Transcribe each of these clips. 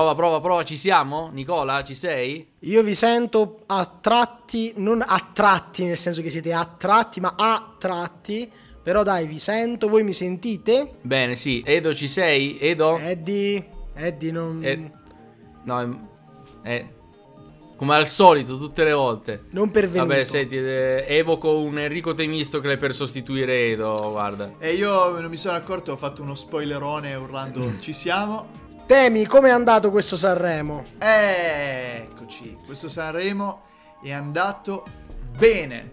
Prova, prova, prova, ci siamo? Nicola, ci sei? Io vi sento a tratti, non a tratti nel senso che siete attratti, ma a tratti. Però dai, vi sento, voi mi sentite? Bene, sì. Edo, ci sei? Edo? Eddie, Eddie non... Eh, no, è, è- come al solito, tutte le volte. Non pervenuto. Vabbè, senti, eh, evoco un Enrico Temistocle per sostituire Edo, guarda. E io non mi sono accorto, ho fatto uno spoilerone urlando ci siamo. Temi, com'è andato questo Sanremo? Eccoci, questo Sanremo è andato bene.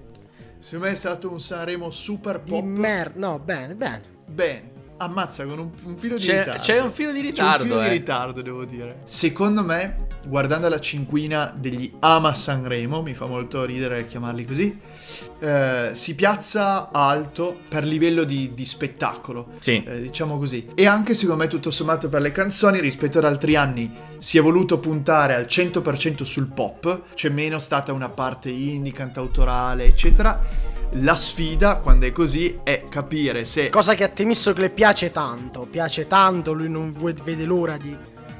Secondo me è stato un Sanremo super Di pop. merda. No, bene, bene. Bene. Ammazza con un, un filo di C'è, ritardo. c'è un filo di C'è ritardo, un filo eh. di ritardo, devo dire. Secondo me, guardando la cinquina degli Ama Sanremo, mi fa molto ridere chiamarli così, eh, si piazza alto per livello di, di spettacolo. Sì. eh, diciamo così. E anche secondo me, tutto sommato, per le canzoni rispetto ad altri anni si è voluto puntare al 100% sul pop, c'è meno stata una parte indie, cantautorale, eccetera. La sfida, quando è così, è capire se Cosa che a Temistocle piace tanto. Piace tanto, lui non vuole- vede l'ora di,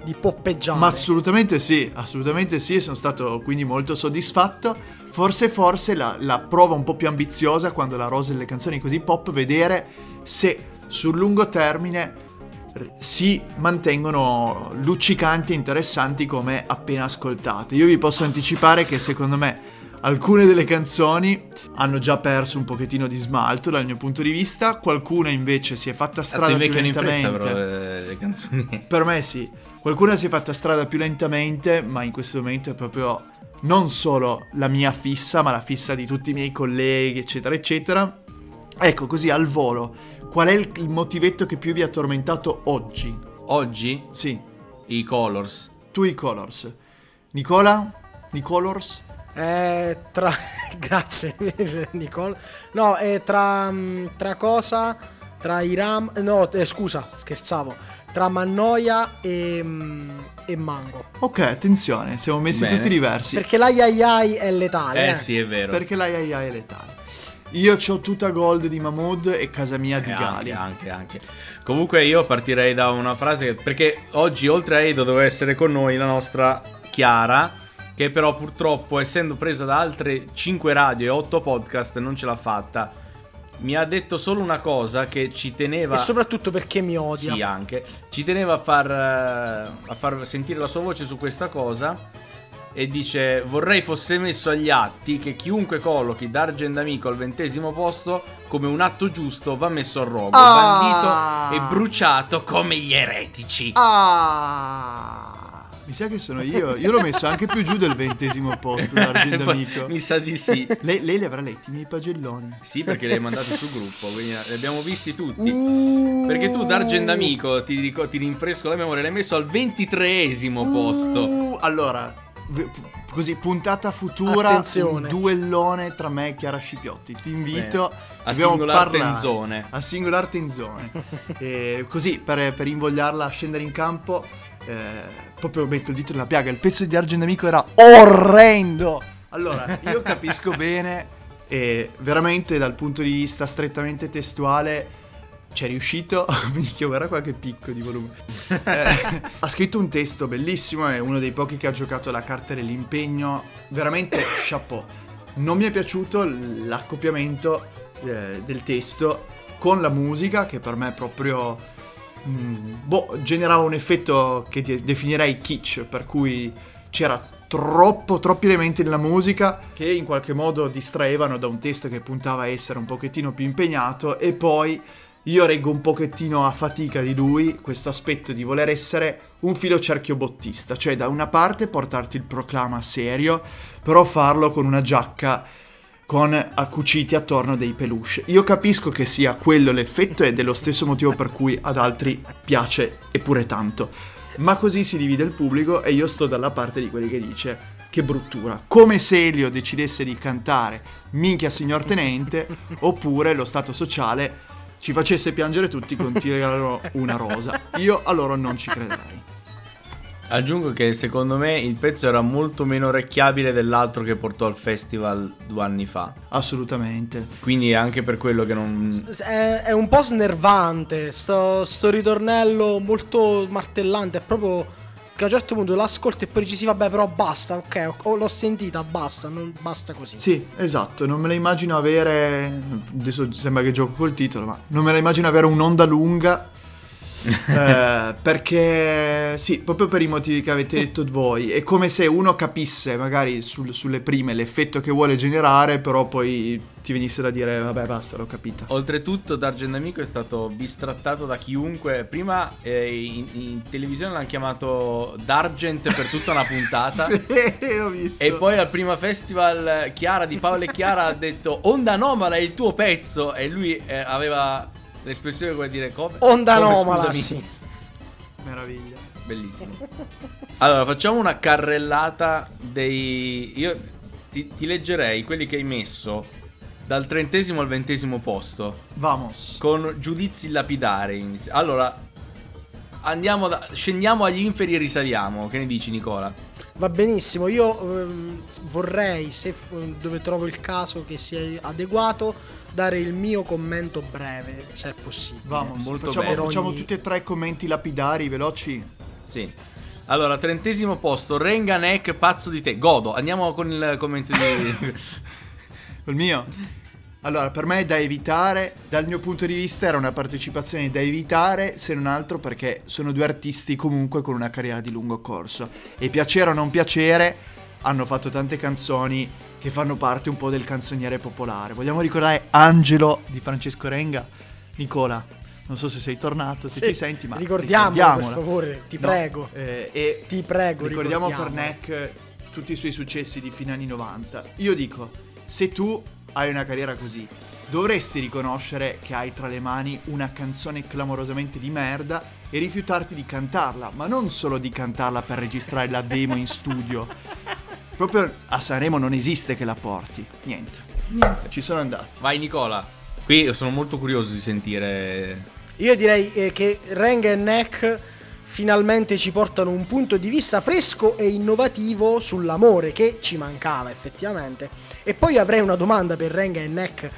di poppeggiare. Ma assolutamente sì, assolutamente sì, sono stato quindi molto soddisfatto. Forse, forse la, la prova un po' più ambiziosa quando la rosa delle canzoni così pop, vedere se sul lungo termine si mantengono luccicanti e interessanti come appena ascoltate. Io vi posso anticipare che secondo me alcune delle canzoni hanno già perso un pochettino di smalto dal mio punto di vista, qualcuna invece si è fatta Cazzo, strada più invecchiano in fretta, lentamente. però, eh, le canzoni. Per me sì. Qualcuna si è fatta strada più lentamente, ma in questo momento è proprio non solo la mia fissa, ma la fissa di tutti i miei colleghi, eccetera, eccetera. Ecco, così al volo, qual è il, motivetto che più vi ha tormentato oggi? Oggi, Sì, i Colors. tu i Colors. Nicola? Nicolors? Eh, tra... Grazie, Nicole. No, è tra... mm, Tra cosa? Tra Iram... No, eh, scusa, scherzavo. Tra Mannoia e... mm, e Mango. Ok, attenzione, siamo messi Bene. tutti diversi. Perché l'ai ai ai è letale. Eh, eh. sì, è vero. Perché la IA è letale. Io ho tutta gold di Mahmood e casa mia di Eh, Gali. anche, anche, anche. Comunque io partirei da una frase che- perché oggi oltre a Edo doveva essere con noi la nostra Chiara che però purtroppo essendo presa da altre 5 radio e 8 podcast non ce l'ha fatta. Mi ha detto solo una cosa che ci teneva E soprattutto perché mi odia. Sì, anche. Ci teneva a far, eh, a far sentire la sua voce su questa cosa. E dice: Vorrei fosse messo agli atti che chiunque collochi Dargen Amico al ventesimo posto come un atto giusto va messo a rogo, Ah. bandito e bruciato come gli eretici. Ah! Mi sa che sono io. Io l'ho messo anche più giù del ventesimo posto d'Argento Amico. Mi sa di sì. Lei, lei li avrà letti i miei pagelloni. Sì, perché li hai mandati sul gruppo, quindi li abbiamo visti tutti. Uh, Perché tu, Dargen Amico, ti, dico- ti rinfresco la memoria, l'hai messo al ventitreesimo posto. Uh, allora, v- p- così, puntata futura. Attenzione. Un duellone tra me e Chiara Scipiotti. Ti invito. a dobbiamo Singular parlare. Tenzone. A Singular Tenzone. E così, per, per invogliarla a scendere in campo, eh, proprio metto il dito nella piaga. Il pezzo di Argent Amico era orrendo. Allora, io capisco bene e veramente dal punto di vista strettamente testuale c'è riuscito. Minchia, guarda qualche picco di volume. Eh, ha scritto un testo bellissimo, è uno dei pochi che ha giocato la carta dell'impegno. Veramente chapeau. Non mi è piaciuto l'accoppiamento eh, del testo con la musica, che per me è proprio. Mm, boh, generava un effetto che de- definirei kitsch, per cui c'era troppo, troppi elementi nella musica che in qualche modo distraevano da un testo che puntava a essere un pochettino più impegnato e poi io reggo un pochettino a fatica di lui questo aspetto di voler essere un filo cerchio bottista, cioè da una parte portarti il proclama serio, però farlo con una giacca con accuciti attorno dei peluche. Io capisco che sia quello l'effetto ed è lo stesso motivo per cui ad altri piace eppure tanto. Ma così si divide il pubblico e io sto dalla parte di quelli che dice che bruttura. Come se Elio decidesse di cantare Minchia signor tenente oppure lo stato sociale ci facesse piangere tutti con ti regalo una rosa. Io a loro non ci crederei. Aggiungo che secondo me il pezzo era molto meno orecchiabile dell'altro che portò al festival due anni fa. Assolutamente. Quindi anche per quello che non. È, è un po' snervante. Sto, sto ritornello molto martellante. È proprio che a un certo punto l'ascolto e poi ci si vabbè però basta, ok, ho- l'ho sentita, basta, non basta così. Sì, esatto, non me la immagino avere, adesso sembra che gioco col titolo, ma non me la immagino avere un'onda lunga, eh, perché sì, proprio per i motivi che avete detto voi, è come se uno capisse magari sul- sulle prime l'effetto che vuole generare, però poi ti venisse da dire vabbè basta, l'ho capita. Oltretutto, Dargen Amico è stato bistrattato da chiunque. Prima eh, in, in televisione l'hanno chiamato Dargent per tutta una puntata. sì, ho visto. E poi al prima festival Chiara di Paolo e Chiara ha detto Onda Anomala è il tuo pezzo e lui eh, aveva l'espressione come dire come Onda anomala, sì. Meraviglia. Bellissimo. Allora, facciamo una carrellata dei io ti, ti leggerei quelli che hai messo dal trentesimo al ventesimo posto Vamos. con giudizi lapidari. Allora, andiamo da, scendiamo agli inferi e risaliamo. Che ne dici, Nicola? Va benissimo, io ehm, vorrei, se dove trovo il caso che sia adeguato, dare il mio commento breve, se è possibile. Vamos, molto facciamo, bene. facciamo Ogni- tutti e tre commenti lapidari, veloci. Sì. Allora, trentesimo posto, Renganek, pazzo di te. Godo, andiamo con il commento di... Il mio? Allora, per me è da evitare, dal mio punto di vista era una partecipazione da evitare, se non altro perché sono due artisti comunque con una carriera di lungo corso. E piacere o non piacere, hanno fatto tante canzoni che fanno parte un po' del canzoniere popolare. Vogliamo ricordare Angelo di Francesco Renga? Nicola, non so se sei tornato, se Sì, ci senti, ma ricordiamolo, per ricordiamola. favore, ti No, prego. eh, e Ti prego, ricordiamo. Neck tutti i suoi successi di fine anni 90. Io dico, se tu hai una carriera così, dovresti riconoscere che hai tra le mani una canzone clamorosamente di merda e rifiutarti di cantarla, ma non solo di cantarla per registrare la demo in studio. Proprio a Sanremo non esiste che la porti. Niente. Ci sono andati. Vai, Nicola. Qui sono molto curioso di sentire... Io direi eh, che Renga e Neck finalmente ci portano un punto di vista fresco e innovativo sull'amore che ci mancava effettivamente. E poi avrei una domanda per Renga e Neck.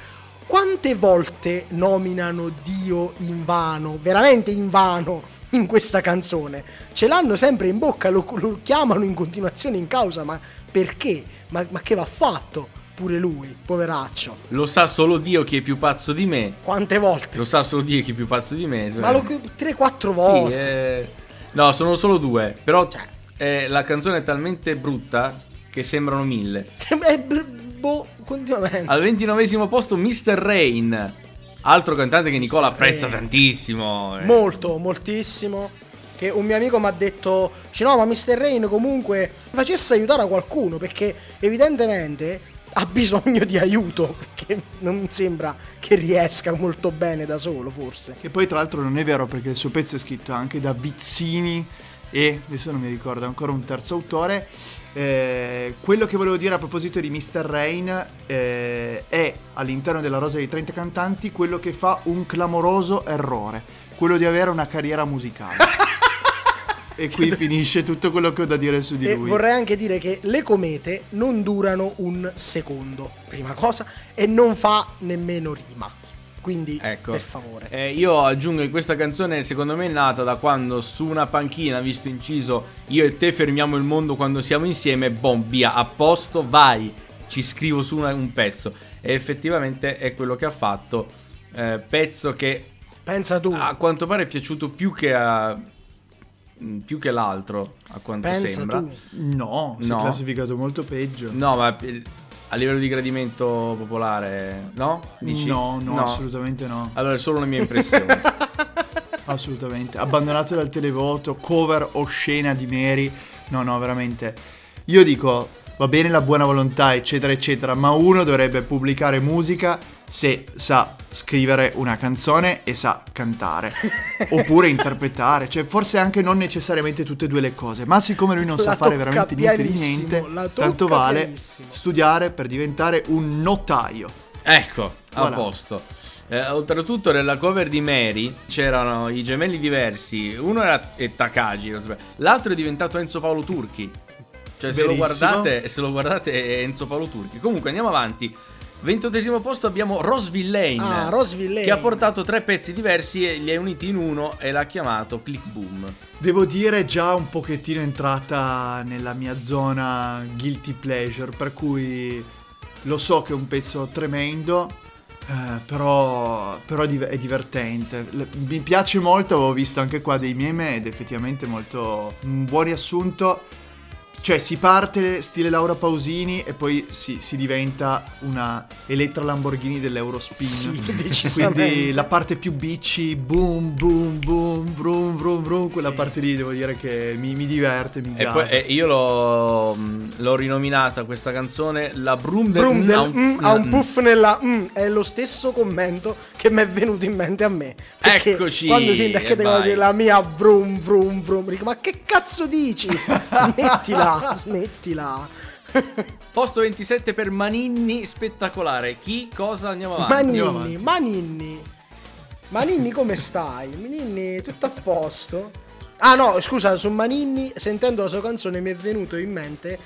Quante volte nominano Dio in vano, veramente in vano, in questa canzone? Ce l'hanno sempre in bocca, lo, lo chiamano in continuazione in causa, ma perché? Ma, ma che va fatto? Pure lui, poveraccio. Lo sa solo Dio chi è più pazzo di me. Quante volte? Lo sa solo Dio chi è più pazzo di me. cioè- Ma lo 3-4 Sì, volte. eh, No, sono solo due. Però Cioè. eh, la canzone è talmente brutta che sembrano mille. Eh, b- boh, continuamente. Al ventinovesimo posto Mr. Rain. Altro cantante che Nicola Mr. apprezza Rain. tantissimo. eh. Molto, moltissimo. Che un mio amico mi ha detto: dice, No, ma Mr. Rain comunque facesse aiutare a qualcuno perché evidentemente ha bisogno di aiuto. Perché non sembra che riesca molto bene da solo, forse. Che poi tra l'altro non è vero perché il suo pezzo è scritto anche da Vizzini e adesso non mi ricordo ancora un terzo autore. Eh, quello che volevo dire a proposito di Mr. Rain eh, è all'interno della rosa dei 30 cantanti quello che fa un clamoroso errore, quello di avere una carriera musicale. e qui finisce tutto quello che ho da dire su di E lui. vorrei anche dire che le comete non durano un secondo, prima cosa, e non fa nemmeno rima. Quindi, Ecco. per favore. Eh, io aggiungo che questa canzone secondo me è nata da quando su una panchina, ha visto inciso io e te fermiamo il mondo quando siamo insieme, bom, via, a posto, vai, ci scrivo su una- un pezzo. E effettivamente è quello che ha fatto. Eh, pezzo che Pensa tu. a quanto pare è piaciuto più che a mm, più che l'altro, a quanto Pensa sembra. tu. No, si No. è classificato molto peggio. No, ma a livello di gradimento popolare, no? Dici? No, no, assolutamente no. Allora è solo una mia impressione. Assolutamente. Abbandonato dal televoto, cover oscena di Mary. No, no, veramente. Io dico, va bene la buona volontà, eccetera, eccetera, ma uno dovrebbe pubblicare musica se sa scrivere una canzone e sa cantare. Oppure interpretare. Cioè, forse anche non necessariamente tutte e due le cose. Ma siccome lui non La sa fare veramente niente di niente, tanto vale pianissimo. studiare per diventare un notaio. ecco, a Voilà. posto. Eh, oltretutto nella cover di Mary c'erano i gemelli diversi, uno era è Takagi, l'altro è diventato Enzo Paolo Turchi. Cioè se lo, guardate, se lo guardate è Enzo Paolo Turchi. Comunque andiamo avanti. 28 posto abbiamo Roseville Lane. Ah, Roseville Lane. Che ha portato tre pezzi diversi e li ha uniti in uno e l'ha chiamato Click Boom. Devo dire già un pochettino entrata nella mia zona guilty pleasure, per cui lo so che è un pezzo tremendo, eh, però, però è div- è divertente. Mi piace molto, avevo visto anche qua dei meme ed effettivamente molto un buon riassunto. Cioè si parte stile Laura Pausini e poi si, si diventa una Elettra Lamborghini dell'Eurospin. Sì, decisamente. Quindi la parte più bici, boom, boom, boom, vroom, vroom, vroom, quella Sì. parte lì devo dire che mi, mi diverte, mi E gasa. poi eh, io l'ho, l'ho rinominata questa canzone la Broom del, Brum del ha un- mm, ha un mm. puff nella mm, è lo stesso commento che mi è venuto in mente a me. Perché Eccoci, Quando si e vai. la mia brum brum brum, dico, ma che cazzo dici? Smettila, smettila. Posto 27 per Maninni, spettacolare. Chi, cosa, andiamo avanti. Andiamo Maninni, avanti. Maninni. Maninni come stai? Maninni tutto a posto? Ah no, scusa, su Maninni, sentendo la sua canzone mi è venuto in mente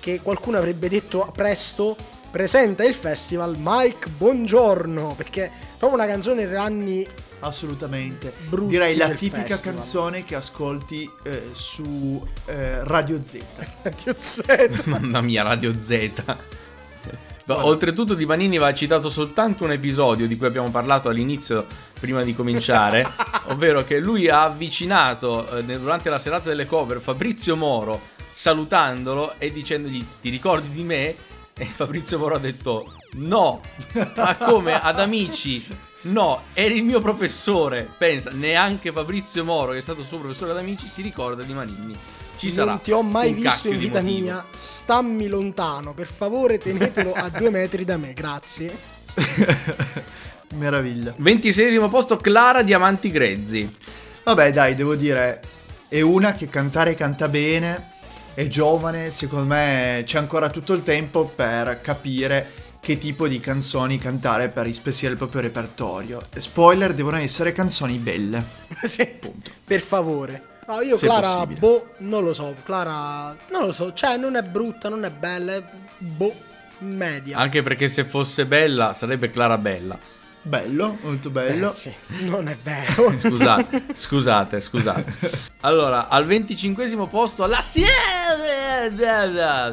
che qualcuno avrebbe detto presto presenta il festival Mike Buongiorno, perché è proprio una canzone per anni Assolutamente. brutti Direi la tipica festival. canzone che ascolti eh, su eh, Radio Z. Dio Z. Mamma mia, Radio Z. Oltretutto di Manini va citato soltanto un episodio di cui abbiamo parlato all'inizio prima di cominciare, ovvero che lui ha avvicinato eh, durante la serata delle cover Fabrizio Moro salutandolo e dicendogli ti ricordi di me? E Fabrizio Moro ha detto no, ma come ad amici? No, eri il mio professore. Pensa, neanche Fabrizio Moro, che è stato suo professore ad amici, si ricorda di Manini. Ci sarà. non ti ho mai visto in vita motivo. mia. Stammi lontano, per favore, tenetelo a due metri da me, grazie. Meraviglia. 26 posto Clara Diamanti Grezzi. Vabbè, dai, devo dire, è una che cantare canta bene, è giovane, secondo me c'è ancora tutto il tempo per capire che tipo di canzoni cantare per ispessire il proprio repertorio. Spoiler, devono essere canzoni belle. Sì, per favore. No, io Se Clara, possibile. boh, non lo so. Clara, non lo so. Cioè, non è brutta, non è bella. È, boh, media. Anche perché se fosse bella sarebbe Clara Bella. Bello, molto bello. Eh, sì, non è vero. Scusate, scusate, scusate. Allora, al 25 posto la Sierra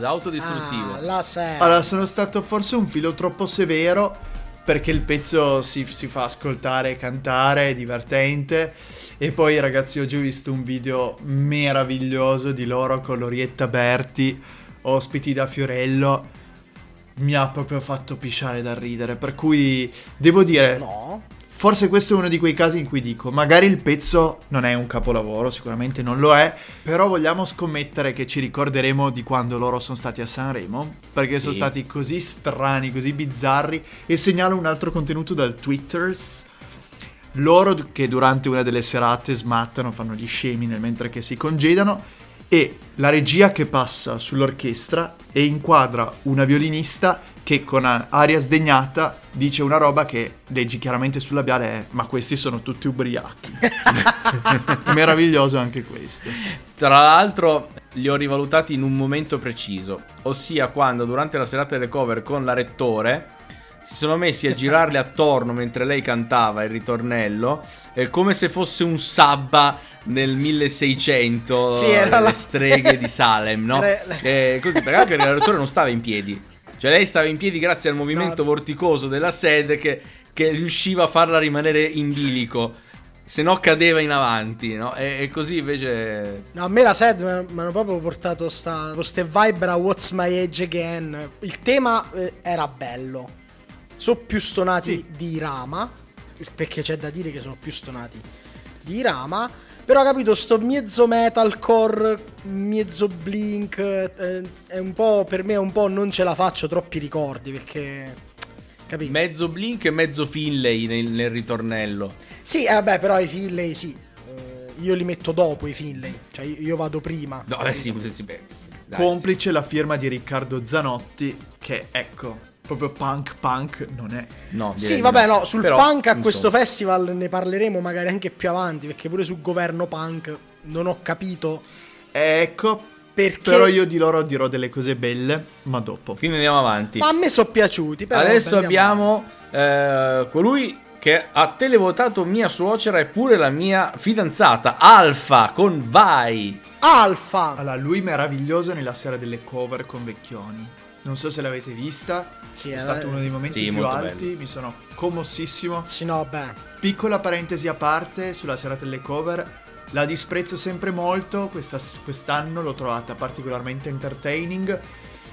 autodistruttivo. Ah, la serie. Allora, sono stato forse un filo troppo severo perché il pezzo si, si fa ascoltare e cantare, è divertente. E poi, ragazzi, oggi ho visto un video meraviglioso di loro con Lorietta Berti, ospiti da Fiorello. Mi ha proprio fatto pisciare dal ridere. Per cui devo dire, No. Forse questo è uno di quei casi in cui dico, magari il pezzo non è un capolavoro, sicuramente non lo è, però vogliamo scommettere che ci ricorderemo di quando loro sono stati a Sanremo, perché Sì. sono stati così strani, così bizzarri, e segnalo un altro contenuto dal Twitters. Loro che durante una delle serate smattano, fanno gli scemi nel mentre che si congedano, e la regia che passa sull'orchestra e inquadra una violinista che con aria sdegnata dice una roba che leggi chiaramente sul labiale è ma questi sono tutti ubriachi. Meraviglioso anche questo. Tra l'altro li ho rivalutati in un momento preciso, ossia quando durante la serata delle cover con la rettore si sono messi a girarle attorno mentre lei cantava il ritornello, eh, come se fosse un sabba nel 1600, Sì, era le la- streghe di Salem, no? Era- Eh, così, perché anche la rettore non stava in piedi, cioè lei stava in piedi grazie al movimento No. vorticoso della sede che, che riusciva a farla rimanere in bilico. Se no cadeva in avanti, no? E, e così invece No, a me la SED mi hanno proprio portato sta, queste vibe a What's My Age Again. Il tema eh, era bello. Sono più stonati Sì. di Irama, perché c'è da dire che sono più stonati di Irama. Però capito, sto mezzo metalcore, mezzo blink, eh, è un po' per me è un po' non ce la faccio troppi ricordi perché capito? Mezzo Blink e mezzo Finlay nel, nel ritornello. sì, eh, vabbè, però i Finlay sì. Eh, io li metto dopo i Finlay, cioè io vado prima. No, eh sì, sì, beh, sì, dai, Complice la firma di Riccardo Zanotti che ecco, proprio punk punk non è. No, Sì, vabbè, no, sul Però, punk a insomma. questo festival ne parleremo magari anche più avanti, perché pure sul governo punk non ho capito Ecco, perché... però io di loro dirò delle cose belle, ma dopo. Quindi andiamo avanti. Ma a me sono piaciuti, però Adesso abbiamo eh, colui che ha televotato mia suocera e pure la mia fidanzata, Alfa, con Vai. Alfa! Allora, lui meraviglioso nella sera delle cover con Vecchioni. Non so se l'avete vista, Sì, è eh, stato uno dei momenti sì, più alti, bello. mi sono commossissimo. Sì, no, beh. Piccola parentesi a parte sulla serata delle cover, la disprezzo sempre molto, questa- quest'anno l'ho trovata particolarmente entertaining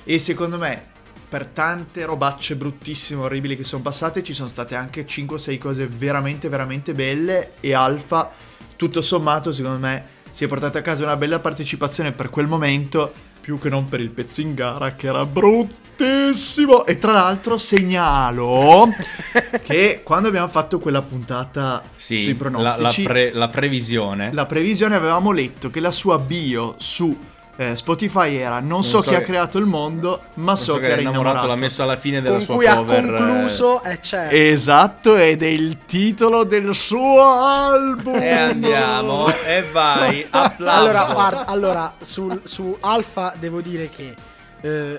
e secondo me per tante robacce bruttissime, orribili che sono passate ci sono state anche 5-6 cose veramente veramente belle e Alfa tutto sommato secondo me si è portata a casa una bella partecipazione per quel momento più che non per il pezzo in gara che era bruttissimo e tra l'altro segnalo che quando abbiamo fatto quella puntata Sì, sui la, pronostici la pre- la previsione. la previsione avevamo letto che la sua bio su eh, Spotify era non, so, so chi ha che- creato il mondo ma Non so, che era innamorato, l'ha messo alla fine della Con sua cui ha cover. concluso, e certo. esatto ed è il titolo del suo album E andiamo, e vai, applauso. Allora, guarda, allora sul- su Alfa devo dire che eh,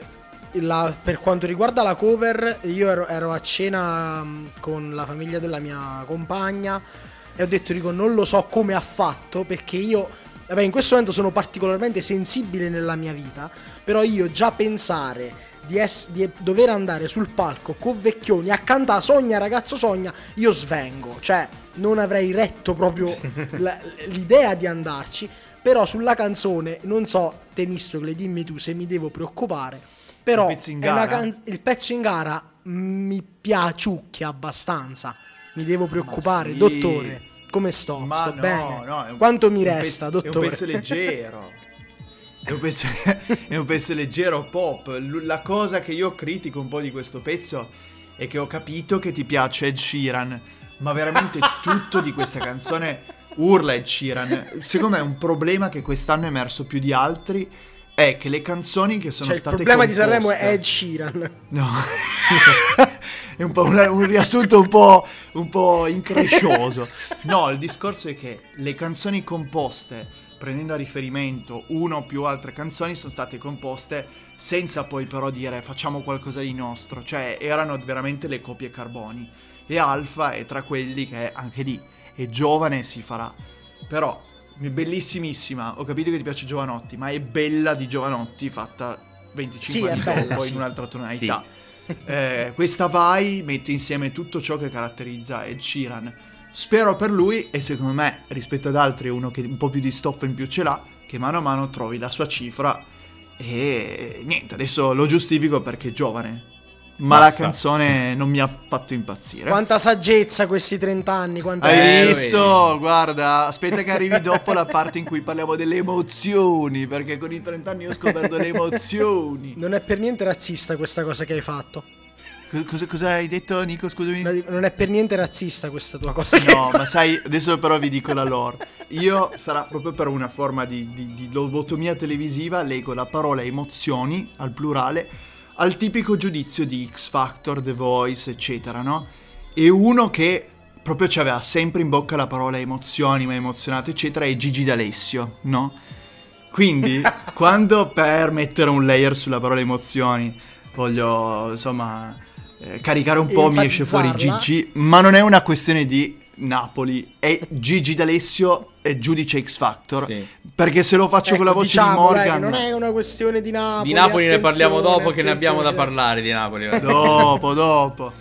la- per quanto riguarda la cover, io ero, ero a cena mh, con la famiglia della mia compagna e ho detto, dico, non lo so come ha fatto perché io, vabbè, in questo momento sono particolarmente sensibile nella mia vita, però io già pensare di, ess- di dover andare sul palco con Vecchioni a cantare Sogna ragazzo sogna, io svengo, cioè non avrei retto proprio la- l'idea di andarci, però sulla canzone, non so, Temistocle, dimmi tu se mi devo preoccupare, però Il pezzo in gara? can- pezzo in gara mi piaciucchia abbastanza, mi devo preoccupare, sì. dottore, come sto? ma sto no, bene? no, un- Quanto mi resta, pezzo- dottore? è un pezzo leggero è un pezzo, è un pezzo leggero pop la cosa che io critico un po' di questo pezzo è che ho capito che ti piace Ed Sheeran ma veramente tutto di questa canzone urla Ed Sheeran secondo me un problema che quest'anno è emerso più di altri è che le canzoni che sono Cioè, il state problema di composte- Sanremo è Ed Sheeran. No, è un un, un riassunto un po', un po' increscioso. No, il discorso è che le canzoni composte, prendendo a riferimento una o più altre canzoni, sono state composte senza poi però dire facciamo qualcosa di nostro, cioè erano veramente le copie carboni. E Alfa è tra quelli che anche lì è giovane e si farà. Però è bellissimissima, ho capito che ti piace Giovanotti, ma è bella di Giovanotti fatta 25 Sì, anni dopo sì. in un'altra tonalità. Eh, questa vai mette insieme tutto ciò che caratterizza Ed Sheeran. Spero per lui, e secondo me rispetto ad altri uno che un po' più di stoffa in più ce l'ha, che mano a mano trovi la sua cifra e niente, adesso lo giustifico perché è giovane. Ma Basta. la canzone non mi ha fatto impazzire. Quanta saggezza questi 30 anni, quanta Hai Eh, visto? Guarda, aspetta che arrivi dopo la parte in cui parliamo delle emozioni, perché con i 30 anni ho scoperto le emozioni. Non è per niente razzista questa cosa che hai fatto. Co- Cosa, cosa hai detto, Nico? Scusami. No, Non è per niente razzista questa tua cosa che No, ma sai, adesso però vi dico la lore. Io sarà proprio per una forma di, di, di lobotomia televisiva, leggo la parola emozioni al plurale al tipico giudizio di X Factor, The Voice, eccetera, no? E uno che proprio ci aveva sempre in bocca la parola emozioni, ma emozionato, eccetera, è Gigi D'Alessio, no? Quindi, quando per mettere un layer sulla parola emozioni voglio, insomma, eh, caricare un po', mi esce fuori. Gigi, ma non è una questione di Napoli, è Gigi D'Alessio e giudice X Factor. Sì. Perché se lo faccio con la Ecco, voce diciamo, di dai, Morgan... che non è una questione di Napoli. Di Napoli ne parliamo dopo che ne abbiamo da parlare di Napoli. eh. Dopo, dopo.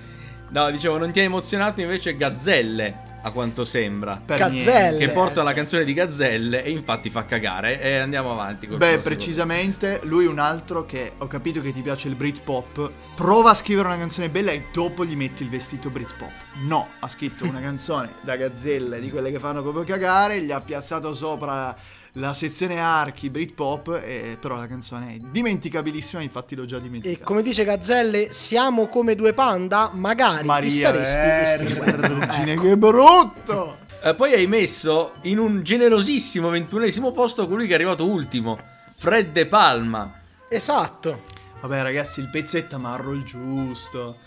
No, dicevo, non ti ha emozionato invece Gazzelle, a quanto sembra. Per Gazzelle. Che porta la cioè. canzone di Gazzelle e infatti fa cagare. E andiamo avanti. Beh, prossimo. precisamente, lui è un altro che ho capito che ti piace il Britpop. Prova a scrivere una canzone bella e dopo gli metti il vestito Britpop. No, ha scritto una canzone da gazzelle di quelle che fanno proprio cagare, gli ha piazzato sopra la sezione archi Britpop, e però la canzone è dimenticabilissima, infatti l'ho già E dimenticata. come dice Gazzelle, siamo come due panda, magari ti Maria staresti estinguendo. Vergine, Ecco. che brutto! Eh, poi hai messo in un generosissimo ventunesimo posto colui che è arrivato ultimo, Fred De Palma. Esatto. Vabbè, ragazzi, il pezzo è tamarro il giusto.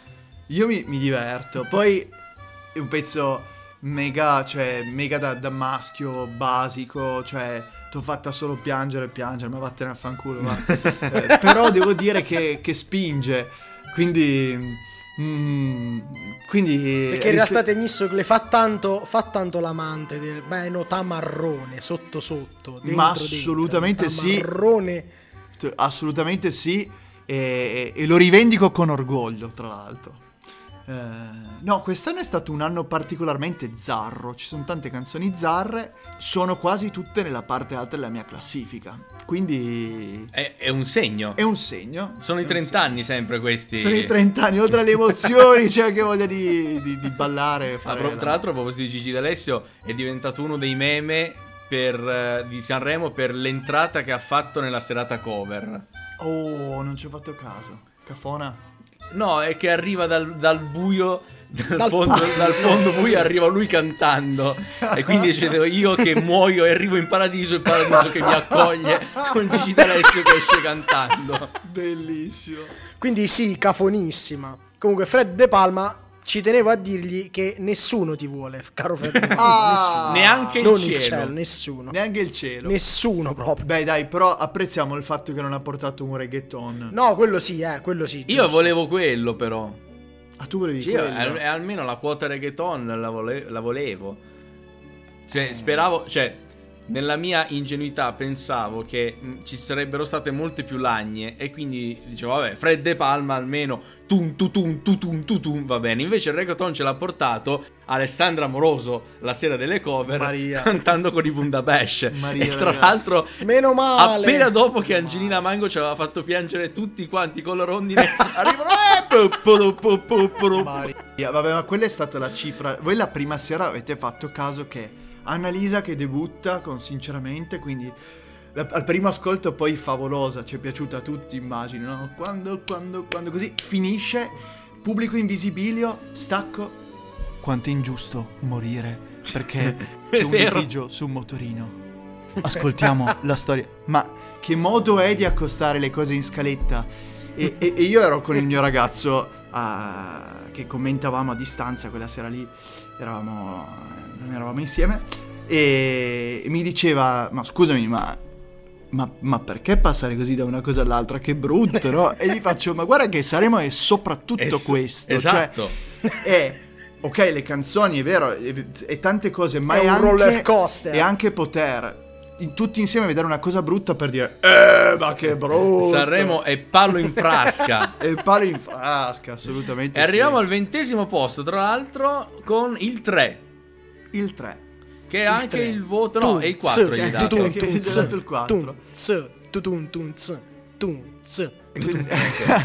Io mi, mi diverto. Poi è un pezzo mega, cioè, mega da, da maschio, basico, cioè, t'ho fatta solo piangere e piangere, ma vattene a fanculo, va. Eh, però devo dire che, che spinge, quindi... mm, quindi Perché in rispe- realtà Temistocle fa tanto, fa tanto l'amante del no, tamarrone sotto sotto. dentro, Ma dentro, assolutamente sì. tamarrone. T- Assolutamente sì, e, e lo rivendico con orgoglio, tra l'altro. Eh, no, quest'anno è stato un anno particolarmente zarro, ci sono tante canzoni zarre, sono quasi tutte nella parte alta della mia classifica, quindi È, è un segno. è un segno. Sono i un 30 segno. anni sempre questi. Sono i 30 anni, oltre alle emozioni c'è anche voglia di, di- di ballare. Ah, tra l'altro, a proposito di Gigi D'Alessio, è diventato uno dei meme per, eh, di Sanremo per l'entrata che ha fatto nella serata cover. Oh, non ci ho fatto caso. Cafona. No, è che arriva dal, dal buio, dal, Dal fondo, pa- dal fondo buio, arriva lui cantando. E quindi dicevo io che muoio e arrivo in paradiso, il paradiso che mi accoglie con Gigi D'Alessio che esce cantando. Bellissimo. Quindi sì, cafonissima. Comunque Fred De Palma ci tenevo a dirgli che nessuno ti vuole, caro Palma. Ah. nessuno. Neanche il non cielo. il cielo, nessuno. Neanche il cielo. Nessuno proprio. Beh, dai, però apprezziamo il fatto che non ha portato un reggaeton. No, quello sì, eh, quello sì. Io giusto. volevo quello però. Ah, tu volevi Sì, io, quello? al- almeno la quota reggaeton la, vole- la volevo. Cioè, speravo, cioè, nella mia ingenuità pensavo che mh, ci sarebbero state molte più lagne e quindi dicevo, vabbè, Fred De Palma almeno tum tu tum tu tum tu tum va bene. Invece il reggaeton ce l'ha portato Alessandra Moroso la sera delle cover Maria. cantando con i Bundabash. Maria, e tra ragazzi. l'altro Meno male. Appena dopo che Angelina Mango ci aveva fatto piangere tutti quanti con la rondine, arrivano. eh. Maria. Vabbè, ma quella è stata la cifra. Voi la prima sera avete fatto caso che Annalisa che debutta con Sinceramente, quindi la- al primo ascolto poi favolosa, ci è piaciuta a tutti, immagino, no? Quando, quando, quando così finisce, pubblico invisibilio, stacco. Quanto è ingiusto morire perché c'è un vero. litigio su un motorino. Ascoltiamo la storia. Ma che modo è di accostare le cose in scaletta? E, e- e io ero con il mio ragazzo ah, che commentavamo a distanza quella sera lì, eravamo, non eravamo insieme, e mi diceva, ma scusami, ma, ma, ma perché passare così da una cosa all'altra? Che brutto, no? E gli faccio, ma guarda che Saremo è soprattutto Es- questo. Esatto. Cioè, è, ok, le canzoni, è vero, e, e tante cose, ma È è, un anche, roller coaster. è anche poter tutti insieme vedere una cosa brutta per dire, eh, ma che brutto. Sanremo è palo in frasca. E il palo in frasca, assolutamente. E arriviamo sì. al ventesimo posto, tra l'altro, con il 3. Il 3. Che è Il anche tre. il voto. No, Tum, è il 4 ts, gli dato. il quattro. Tum, ts, tu, tum, tum, ts, tum, ts.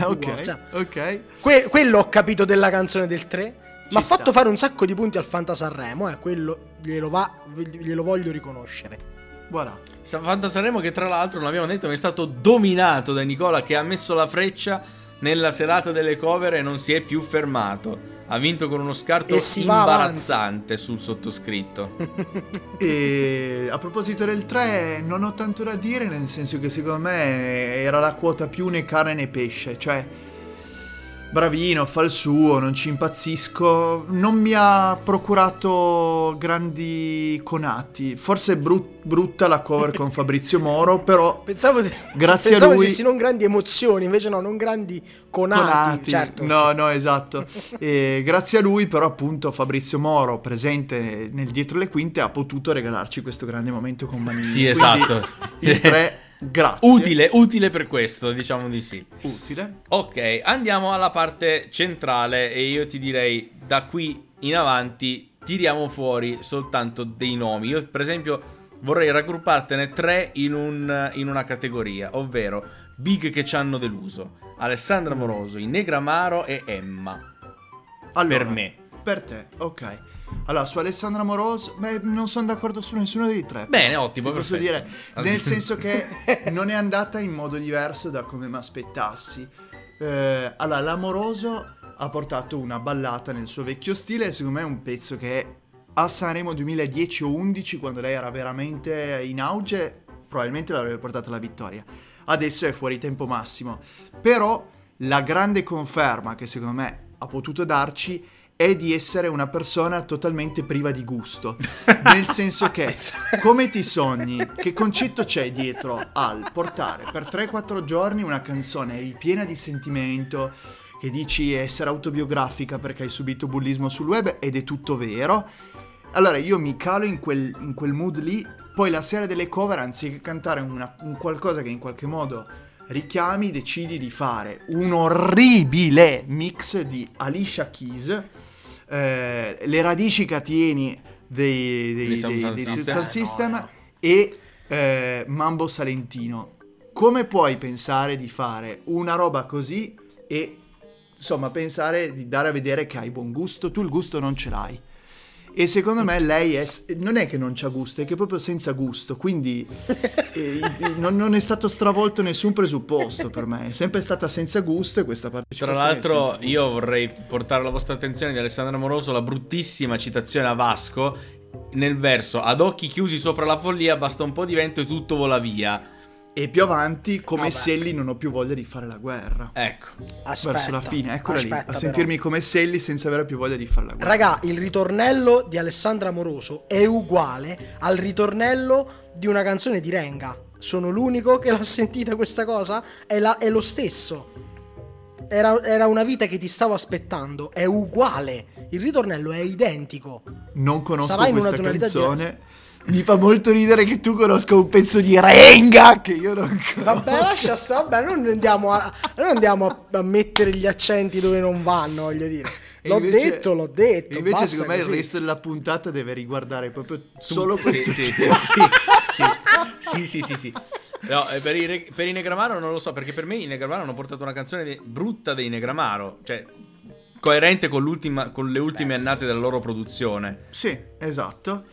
ok, ok. Que- quello ho capito della canzone del 3. Mi ha fatto fare un sacco di punti al Fanta Sanremo, eh, quello glielo, va, glielo voglio riconoscere. Voilà. Fanta Sanremo che tra l'altro non abbiamo detto ma è stato dominato da Nicola che ha messo la freccia nella serata delle cover e non si è più fermato. Ha vinto con uno scarto imbarazzante sul sottoscritto. E a proposito del 3, non ho tanto da dire, nel senso che secondo me era la quota più né carne né pesce. Cioè, bravino, fa il suo, non ci impazzisco. Non mi ha procurato grandi conati. Forse è brut- brutta la cover con Fabrizio Moro, però Pensavo, di- Grazie a pensavo lui- dicessi non grandi emozioni, invece no, non grandi conati. Conati. Certo. No, no, esatto. E grazie a lui, però, appunto, Fabrizio Moro, presente nel dietro le quinte, ha potuto regalarci questo grande momento con Manini. Sì, Quindi, esatto. Il 3, grazie. Utile, utile per questo, diciamo di sì. Utile. Ok, andiamo alla parte centrale e io ti direi da qui in avanti tiriamo fuori soltanto dei nomi. Io per esempio vorrei raggruppartene tre in, un- in una categoria, ovvero big che ci hanno deluso. Alessandra Moroso, i Negramaro e Emma. Allora, Per me. Per te, ok. Allora, su Alessandra Moroso, beh, non sono d'accordo su nessuno dei tre. Bene, ottimo, Ti posso perfetto. dire, nel senso che non è andata in modo diverso da come mi aspettassi. Eh, allora, l'Amoroso ha portato una ballata nel suo vecchio stile, e secondo me è un pezzo che a Sanremo 2010 o 11, quando lei era veramente in auge, probabilmente l'avrebbe portata alla vittoria. adesso è fuori tempo massimo. Però la grande conferma che secondo me ha potuto darci è di essere una persona totalmente priva di gusto. Nel senso che, come ti sogni, che concetto c'è dietro al portare per 3-4 giorni una canzone ripiena di sentimento, che dici essere autobiografica perché hai subito bullismo sul web ed è tutto vero. Allora io mi calo in quel, in quel mood lì, poi la sera delle cover, anziché cantare una, un qualcosa che in qualche modo richiami, decidi di fare un orribile mix di Alicia Keys eh, le radici cateni dei, dei, dei, dei System. Eh, System no, no. e eh, Mambo Salentino. Come puoi pensare di fare una roba così e insomma pensare di dare a vedere che hai buon gusto? Tu il gusto non ce l'hai. E secondo me lei è, non è che non c'ha gusto, è che è proprio senza gusto, quindi eh, non, non è stato stravolto nessun presupposto per me, è sempre stata senza gusto e questa Tra partecipazione è l'altro, io vorrei portare alla vostra attenzione di Alessandro Amoroso la bruttissima citazione a Vasco nel verso ad occhi chiusi sopra la follia basta un po' di vento e tutto vola via. E più avanti, come Vabbè. Selli, non ho più voglia di fare la guerra. Ecco. Aspetta, Verso la fine, eccola lì, aspetta a sentirmi però. come Selli senza avere più voglia di fare la guerra. Raga, il ritornello di Alessandra Amoroso è uguale al ritornello di una canzone di Renga. Sono l'unico che l'ha sentita questa cosa? È, la- è lo stesso. Era, era una vita che ti stavo aspettando. È uguale. Il ritornello è identico. Non conosco Sarà questa canzone. Mi fa molto ridere che tu conosca un pezzo di Renga che io non so. Vabbè, lascia stare. Vabbè, non andiamo, a, non andiamo a, a mettere gli accenti dove non vanno, voglio dire. L'ho invece- detto, l'ho detto. Invece, basta secondo me, il così. resto della puntata deve riguardare proprio solo questo. sì, sì, sì, sì, sì, sì, sì, sì. No, eh, per, i, per i Negramaro non lo so, perché per me i Negramaro hanno portato una canzone brutta dei Negramaro, cioè coerente con, l'ultima, con le ultime annate della loro produzione. Sì, esatto.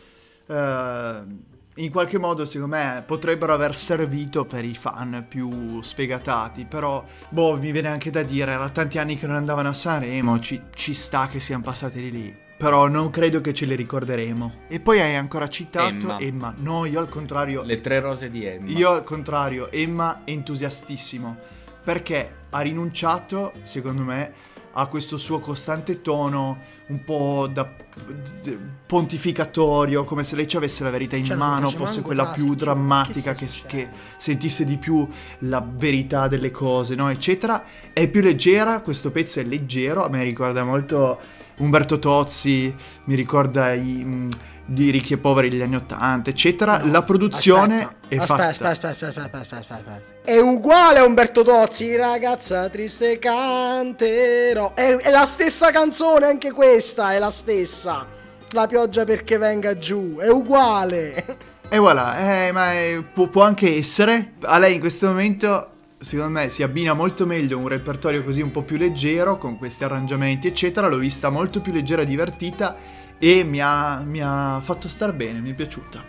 Eh, in qualche modo, secondo me, potrebbero aver servito per i fan più sfegatati. Però, boh, mi viene anche da dire, era tanti anni che non andavano a Sanremo, ci, ci sta che siano passati di lì. Però non credo che ce le ricorderemo. E poi hai ancora citato Emma. No, io al contrario. Le tre rose di Emma. Io al contrario, Emma è entusiastissimo. Perché ha rinunciato, secondo me, a questo suo costante tono un po' da pontificatorio, come se lei ci avesse la verità in Cioè, mano, fosse quella caso, più drammatica, che che, che sentisse di più la verità delle cose, no? eccetera. È più leggera, questo pezzo è leggero, a me ricorda molto Umberto Tozzi, mi ricorda i... mh, di ricchi e poveri degli anni 80, eccetera. No, la produzione aspetta, è aspetta, fatta. Aspetta, aspetta, aspetta, aspetta, aspetta. È uguale a Umberto Tozzi, ragazza triste canterò. È, è la stessa canzone, anche questa è la stessa. La pioggia perché venga giù, è uguale. E voilà, eh, ma è- può, può anche essere. A lei in questo momento, secondo me, si abbina molto meglio un repertorio così un po' più leggero, con questi arrangiamenti, eccetera. L'ho vista molto più leggera e divertita e mi ha, mi ha fatto star bene, mi è piaciuta.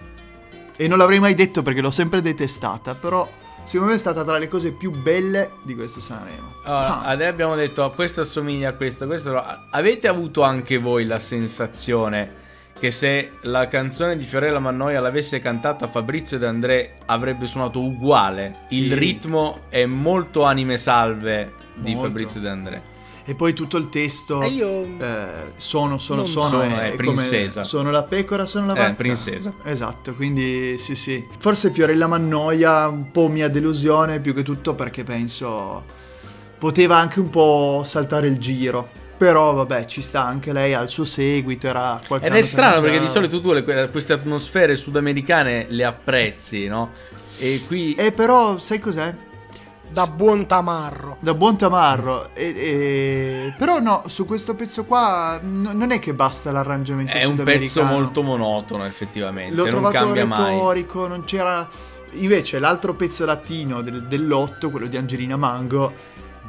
E non l'avrei mai detto perché l'ho sempre detestata, però secondo me è stata tra le cose più belle di questo Sanremo. Allora, Ah. adesso abbiamo detto "Ah, questo assomiglia a questo, questo no". Avete avuto anche voi la sensazione che se la canzone di Fiorella Mannoia l'avesse cantata Fabrizio De André avrebbe suonato uguale? Sì. Il ritmo è molto anime salve di Molto. Fabrizio De André. E poi tutto il testo... E io... Eh, sono, sono, sono, sono, è, è come- princesa. sono la pecora, sono la Eh, vacca. princesa. Esatto, quindi sì, sì. Forse Fiorella Mannoia, un po' mia delusione più che tutto perché penso poteva anche un po' saltare il giro. Però vabbè, ci sta anche lei al suo seguito, era qualche Ed è strano non perché di solito tu le- que- queste atmosfere sudamericane le apprezzi, no? E qui Eh però, sai cos'è? Da buon tamarro. Da buon tamarro. E- e- Però no, su questo pezzo qua no- non è che basta l'arrangiamento è un pezzo molto monotono effettivamente, L'ho non trovato cambia mai. retorico, non c'era... Invece l'altro pezzo latino del- dell'otto, quello di Angelina Mango,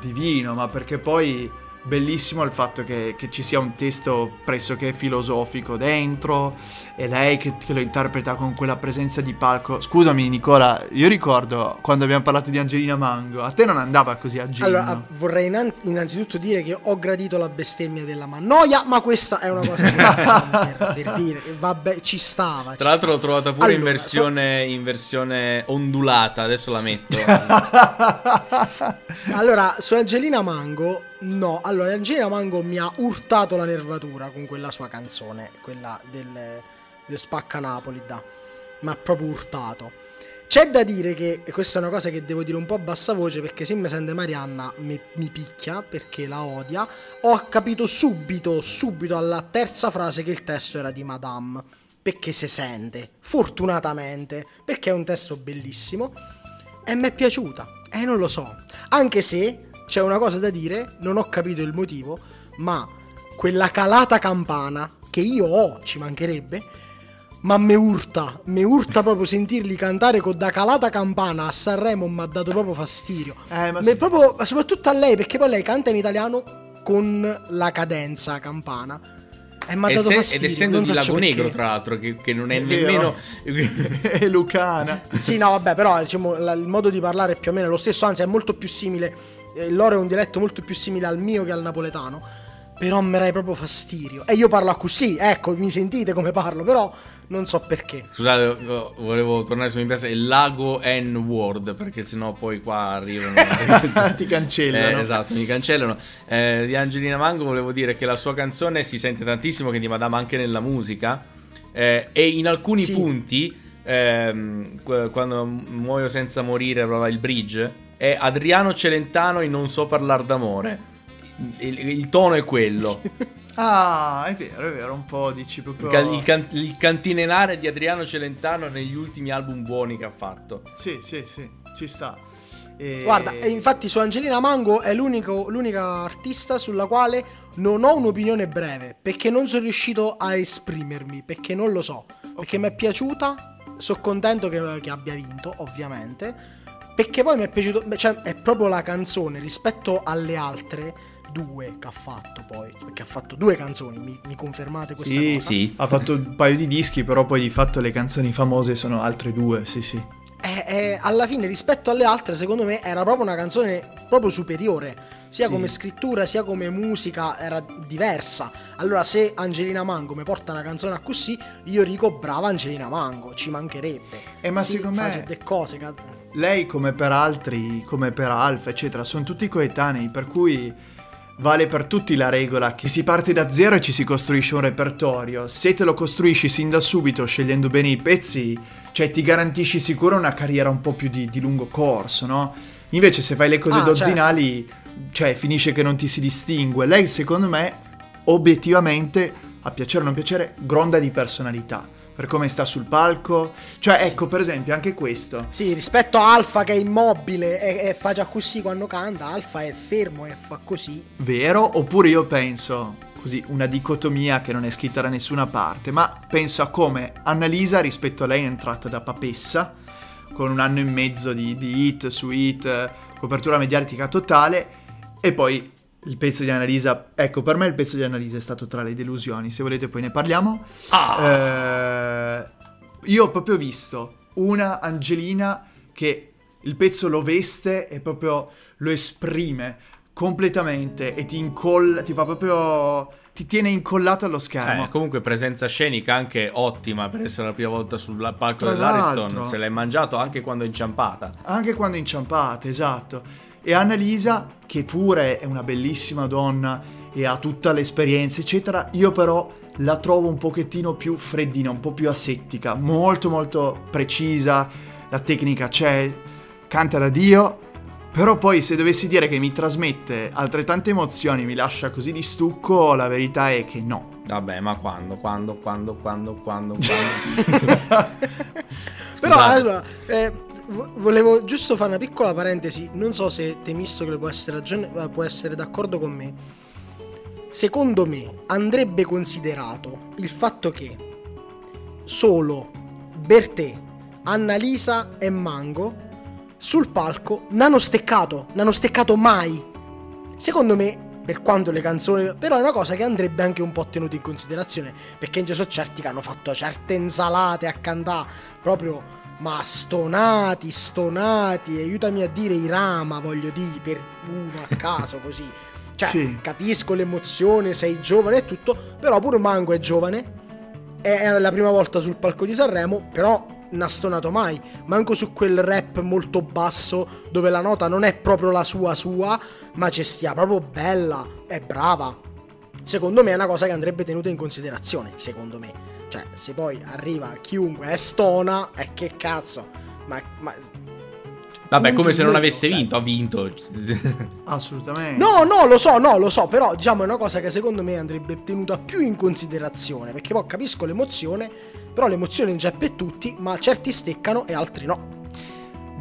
divino, ma perché poi bellissimo il fatto che, che ci sia un testo pressoché filosofico dentro e lei che, che lo interpreta con quella presenza di palco. Scusami Nicola, io ricordo quando abbiamo parlato di Angelina Mango, a te non andava così a giro. Allora, vorrei innan- innanzitutto dire che ho gradito la bestemmia della Mannoia, ma questa è una cosa che per, per dire, vabbè, ci stava. ci Tra l'altro l'ho trovata pure in, Allora, versione, in versione ondulata, adesso la metto. Allora, su Angelina Mango, no. Allora, Angelina Mango mi ha urtato la nervatura con quella sua canzone, quella del, del Spacca Napoli, da. Mi ha proprio urtato. C'è da dire che, e questa è una cosa che devo dire un po' a bassa voce, perché se mi sente Marianna mi, mi picchia, perché la odia, ho capito subito, subito alla terza frase che il testo era di Madame. Perché si sente, fortunatamente, perché è un testo bellissimo e mi è piaciuta. E non lo so. Anche se c'è una cosa da dire, non ho capito il motivo, ma quella calata campana che io ho, ci mancherebbe, ma me urta, me urta proprio sentirli cantare con da calata campana a Sanremo mi ha dato proprio fastidio. Eh, ma Me- sì. proprio, soprattutto a lei, perché poi lei canta in italiano con la cadenza campana. E mi ha dato se- fastidio. ed essendo non di so Lago perché. Negro, tra l'altro, che, che non è, È nemmeno. e Lucana. Sì, no, vabbè, però diciamo, la- il modo di parlare è più o meno lo stesso, anzi è molto più simile, eh, il loro è un dialetto molto più simile al mio che al napoletano, però mi dai proprio fastidio. E io parlo così, ecco, mi sentite come parlo, però non so perché. Scusate, vo- volevo tornare su mi piace il lago N-word, perché sennò poi qua arrivano. Ti cancellano. Eh, esatto, mi cancellano. Eh, di Angelina Mango volevo dire che la sua canzone si sente tantissimo che di Madame anche nella musica. eh, e in alcuni Sì. punti, ehm, qu- quando muoio senza morire, prova il bridge, è Adriano Celentano in Non so parlare d'amore. Il, il tono è quello. Ah, è vero, è vero, un po' dici Il, proprio... ca- il can- il cantinenare di Adriano Celentano negli ultimi album buoni che ha fatto. Sì, sì, sì, ci sta. E- Guarda, e infatti su Angelina Mango è l'unico- l'unica artista sulla quale non ho un'opinione breve, perché non sono riuscito a esprimermi, perché non lo so, perché mi è piaciuta, sono contento che, che abbia vinto, ovviamente, perché poi mi è piaciuto, cioè è proprio la canzone rispetto alle altre due che ha fatto poi, perché ha fatto due canzoni, mi, mi confermate questa Sì, cosa? Sì. Ha fatto un paio di dischi, però poi di fatto le canzoni famose sono altre due, sì, sì. Eh, eh, alla fine rispetto alle altre secondo me era proprio una canzone proprio superiore sia Sì. come scrittura sia come musica era diversa allora se Angelina Mango mi porta una canzone a così io dico brava Angelina Mango ci mancherebbe Eh, ma Sì, secondo fa me- cose ca- Lei, come per altri, come per Alfa, eccetera, sono tutti coetanei, per cui vale per tutti la regola che si parte da zero e ci si costruisce un repertorio. Se te lo costruisci sin da subito, scegliendo bene i pezzi, cioè ti garantisci sicuro una carriera un po' più di, di lungo corso, no? Invece se fai le cose Ah, dozzinali, cioè finisce che non ti si distingue. Lei, secondo me, obiettivamente, a piacere o non piacere, gronda di personalità. Per come sta sul palco. Cioè, Sì. ecco, per esempio, anche questo. sì rispetto a Alfa che è immobile e, e fa già così quando canta Alfa è fermo e fa così vero, oppure io penso, così, una dicotomia che non è scritta da nessuna parte, ma penso a come Annalisa rispetto a lei è entrata da papessa, con un anno e mezzo di, di hit su hit, copertura mediatica totale, e poi il pezzo di Annalisa, ecco, per me il pezzo di Annalisa è stato tra le delusioni, se volete poi ne parliamo. Eh, io ho proprio visto una Angelina che il pezzo lo veste e proprio lo esprime completamente e ti incolla, ti fa proprio ti tiene incollato allo schermo. Eh, comunque presenza scenica anche ottima per essere la prima volta sul palco Tra dell'Ariston. l'altro. Se l'hai mangiato anche quando è inciampata. Anche quando è inciampata, esatto. E Annalisa, che pure è una bellissima donna e ha tutta l'esperienza, eccetera, io però la trovo un pochettino più freddina, un po' più asettica, molto molto precisa, la tecnica c'è, canta da Dio, però poi se dovessi dire che mi trasmette altrettante emozioni, mi lascia così di stucco, la verità è che no. Vabbè, ma quando? Quando? Quando? Quando? Quando? quando? Però allora, eh, volevo giusto fare una piccola parentesi. Non so se Temistocle può essere, ragione- eh, può essere d'accordo con me. Secondo me andrebbe considerato il fatto che solo Bertè, Annalisa e Mango sul palco non hanno steccato, non hanno steccato mai. Secondo me per quanto le canzoni. Però è una cosa che andrebbe anche un po' tenuta in considerazione. Perché ci sono certi che hanno fatto certe insalate a cantare proprio. Ma stonati, stonati, aiutami a dire i rama, voglio dire, per uno a caso così. Cioè, Sì. capisco l'emozione, sei giovane e tutto, però pure Mango è giovane. È la prima volta sul palco di Sanremo, però non ha stonato mai. Manco su quel rap molto basso dove la nota non è proprio la sua sua, ma ci stia proprio bella, è brava. Secondo me è una cosa che andrebbe tenuta in considerazione, secondo me. Cioè, se poi arriva chiunque è stona, e che cazzo. Ma, ma Vabbè, come se non in avesse cioè. vinto, ha vinto. Assolutamente. No, no, lo so, no, lo so, però diciamo è una cosa che secondo me andrebbe tenuta più in considerazione, perché poi capisco l'emozione, però l'emozione non c'è per tutti, ma certi steccano e altri no.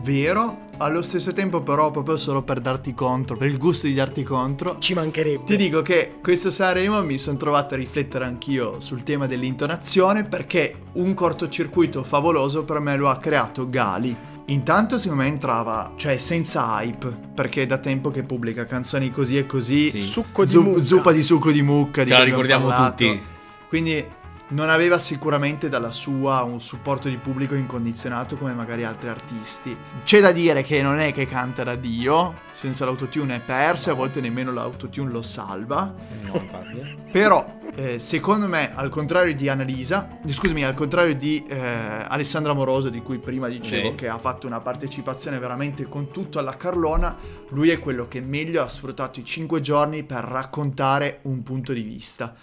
Vero, allo stesso tempo però proprio solo per darti contro, per il gusto di darti contro, Ci mancherebbe. ti dico che questo Sanremo mi sono trovato a riflettere anch'io sul tema dell'intonazione perché un cortocircuito favoloso per me lo ha creato Gali. Intanto secondo me entrava, cioè senza hype, perché è da tempo che pubblica canzoni così e così, Sì. Succo di Zu- mucca. zuppa di succo di mucca, di Ce la cui abbiamo ricordiamo parlato. tutti. Quindi non aveva sicuramente dalla sua un supporto di pubblico incondizionato come magari altri artisti. C'è da dire che non è che canta da Dio, senza l'autotune è perso e a volte nemmeno l'autotune lo salva. No, infatti. Però, eh, secondo me, al contrario di Annalisa, eh, scusami, al contrario di eh, Alessandra Moroso, di cui prima dicevo Sì. che ha fatto una partecipazione veramente con tutto alla Carlona, lui è quello che meglio ha sfruttato i cinque giorni per raccontare un punto di vista.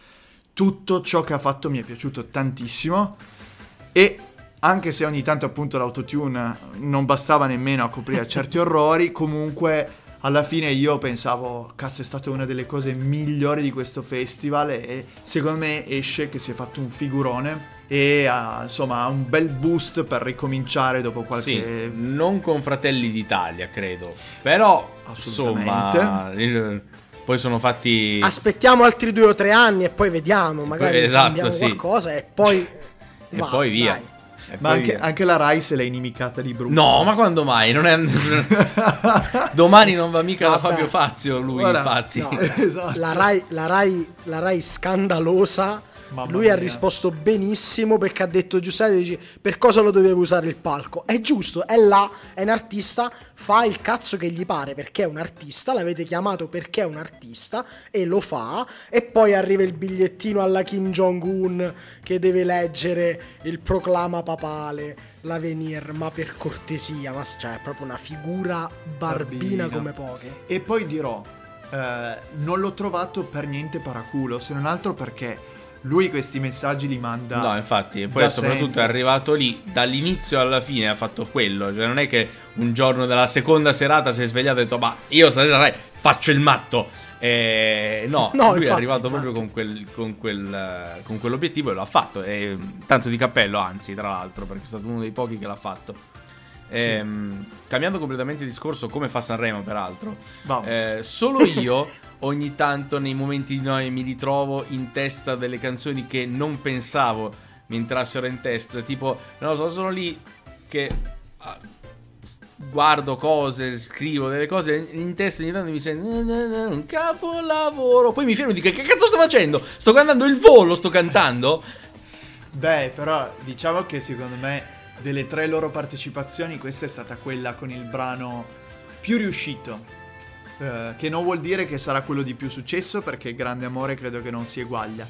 Tutto ciò che ha fatto mi è piaciuto tantissimo e anche se ogni tanto appunto l'autotune non bastava nemmeno a coprire certi orrori, comunque alla fine io pensavo, cazzo è stata una delle cose migliori di questo festival e secondo me esce che si è fatto un figurone e ha, insomma ha un bel boost per ricominciare dopo qualche... Sì, non con Fratelli d'Italia, credo. Però, Assolutamente. insomma, il- poi sono fatti... Aspettiamo altri due o tre anni e poi vediamo, magari Esatto, cambiamo sì. qualcosa e poi... e va, poi via. dai. E Ma poi anche, via. anche la Rai se l'è inimicata di brutto. No, ma quando mai? Non è... Domani non va mica da Vabbè. Fabio Fazio lui, Guarda, infatti. no. esatto. La Rai, la Rai, la Rai scandalosa. Mamma Lui ha mia. risposto benissimo perché ha detto Giuseppe dici, per cosa lo dovevo usare il palco? È giusto, è là, è un artista, fa il cazzo che gli pare perché è un artista, l'avete chiamato perché è un artista e lo fa e poi arriva il bigliettino alla Kim Jong-un che deve leggere il proclama papale, l'avenir, ma per cortesia, ma cioè è proprio una figura barbina, Barbina. come poche. E poi dirò, eh, non l'ho trovato per niente paraculo, se non altro perché lui questi messaggi li manda... No, infatti, e poi soprattutto sempre. è arrivato lì dall'inizio alla fine ha fatto quello. Cioè, non è che un giorno della seconda serata si è svegliato e ha detto, ma io stasera dai, faccio il matto. Eh, no, No, lui è infatti, arrivato proprio infatti. con, quel- con quel, con quell'obiettivo e lo ha fatto. E, tanto di cappello, anzi, tra l'altro, perché è stato uno dei pochi che l'ha fatto. Ehm, cambiando completamente discorso, come fa Sanremo, peraltro. Eh, solo io ogni tanto nei momenti di noia mi ritrovo in testa delle canzoni che non pensavo mi entrassero in testa. Tipo, non lo so, sono lì che ah, guardo cose, scrivo delle cose in testa ogni tanto mi sento "Na, na, na, un capolavoro. Poi mi fermo e dico che cazzo sto facendo? Sto cantando il volo, sto cantando. Beh, però diciamo che secondo me delle tre loro partecipazioni questa è stata quella con il brano più riuscito. Eh, che non vuol dire che sarà quello di più successo perché Grande Amore credo che non si eguaglia.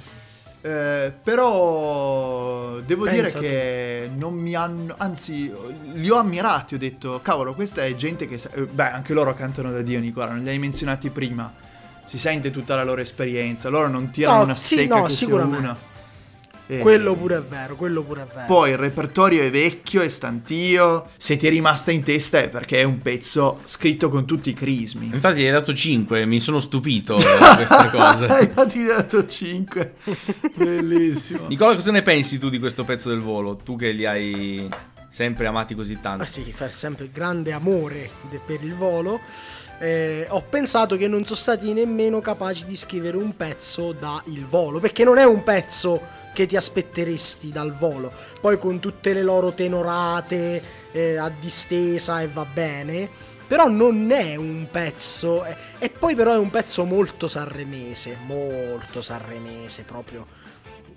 Eh, però devo Pensa dire che non mi hanno, anzi, li ho ammirati. Ho detto, cavolo, questa è gente che. sa- eh, Beh, anche loro cantano da Dio, Nicola, non li hai menzionati prima. Si sente tutta la loro esperienza. Loro non tirano No, una sì, stecca no, che sia una. E- Quello pure è vero, quello pure è vero. poi il repertorio è vecchio, è stantio. Se ti è rimasta in testa è perché è un pezzo scritto con tutti i crismi. Infatti gli hai dato 5, mi sono stupito di questa cosa. Infatti ti ho dato 5. Bellissimo. Nicola, cosa ne pensi tu di questo pezzo del volo? Tu che li hai sempre amati così tanto. Ah, sì, fa sempre grande amore per il volo. Eh, ho pensato che non sono stati nemmeno capaci di scrivere un pezzo da il volo, perché non è un pezzo che ti aspetteresti dal volo. Poi con tutte le loro tenorate eh, a distesa e va bene. Però non è un pezzo. E, e poi, però, è un pezzo molto sanremese. Molto sanremese proprio.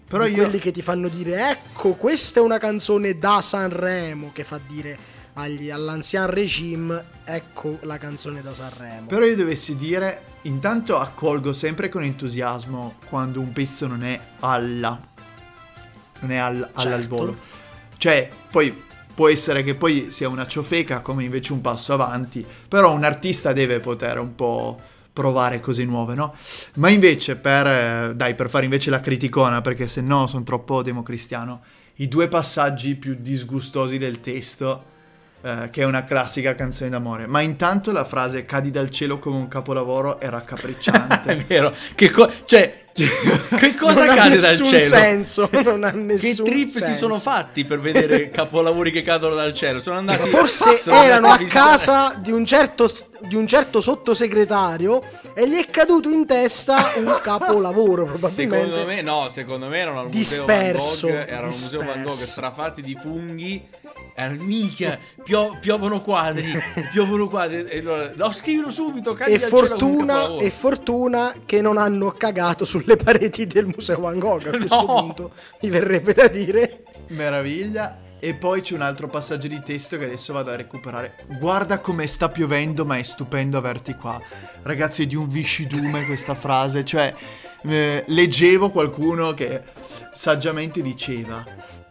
Però io... quelli che ti fanno dire: Ecco, questa è una canzone da Sanremo. Che fa dire agli, all'ancien regime: Ecco la canzone da Sanremo. Però io dovessi dire, intanto accolgo sempre con entusiasmo quando un pezzo non è alla. Non è al, Certo. volo. Cioè, poi può essere che poi sia una ciofeca come invece un passo avanti, però un artista deve poter un po' provare cose nuove, no? Ma invece per, eh, dai, per fare invece la criticona, perché se no sono troppo democristiano, i due passaggi più disgustosi del testo, eh, che è una classica canzone d'amore, ma intanto la frase cadi dal cielo come un capolavoro era È raccapricciante. vero. Che co- cioè, che cosa non cade ha dal nessun cielo? senso. Non ha Che nessun trip si senso. sono fatti per vedere capolavori che cadono dal cielo? Sono andati. Forse sono erano a casa di un, certo, di un certo sottosegretario e gli è caduto in testa un capolavoro probabilmente. Secondo me, no, secondo me erano al museo Van Disperso, Gogh, erano al museo Van Gogh disperso. strafatti di funghi. Erano, minchia, pio- piovono quadri, piovono quadri. E allora, no, scrivilo subito, E fortuna, e fortuna che non hanno cagato sulle pareti del museo Van Gogh. A questo No. punto mi verrebbe da dire. Meraviglia. E poi c'è un altro passaggio di testo che adesso vado a recuperare. Guarda come sta piovendo, ma è stupendo averti qua. Ragazzi, è di un viscidume questa frase. Cioè, eh, leggevo qualcuno che saggiamente diceva.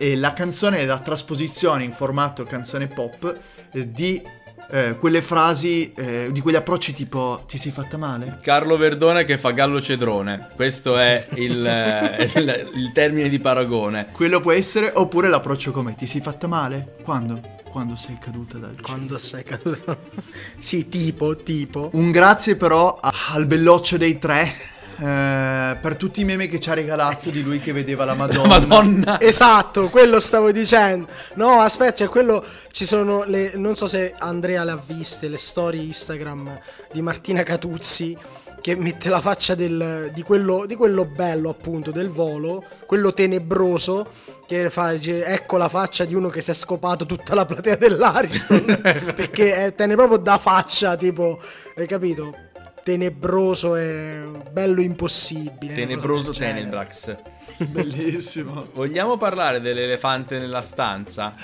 E la canzone è la trasposizione in formato canzone pop eh, di eh, quelle frasi, eh, di quegli approcci tipo ti sei fatta male? Carlo Verdone che fa Gallo Cedrone. Questo è il, eh, il- il termine di paragone. Quello può essere, oppure l'approccio come ti sei fatta male? Quando? Quando sei caduta dal cielo. Quando sei caduto. sì, tipo, tipo. Un grazie però a- al belloccio dei tre eh, per tutti i meme che ci ha regalato di lui che vedeva la Madonna. Madonna. Esatto, quello stavo dicendo. No, aspetta, cioè quello ci sono le non so se Andrea le ha viste le storie Instagram di Martina Catuzzi che mette la faccia del, di, quello, di quello bello appunto del volo, quello tenebroso che fa ecco la faccia di uno che si è scopato tutta la platea dell'Ariston perché è, tene proprio da faccia tipo, hai capito? Tenebroso e bello impossibile. Tenebroso. Tenebrax. Bellissimo. Vogliamo parlare dell'elefante nella stanza?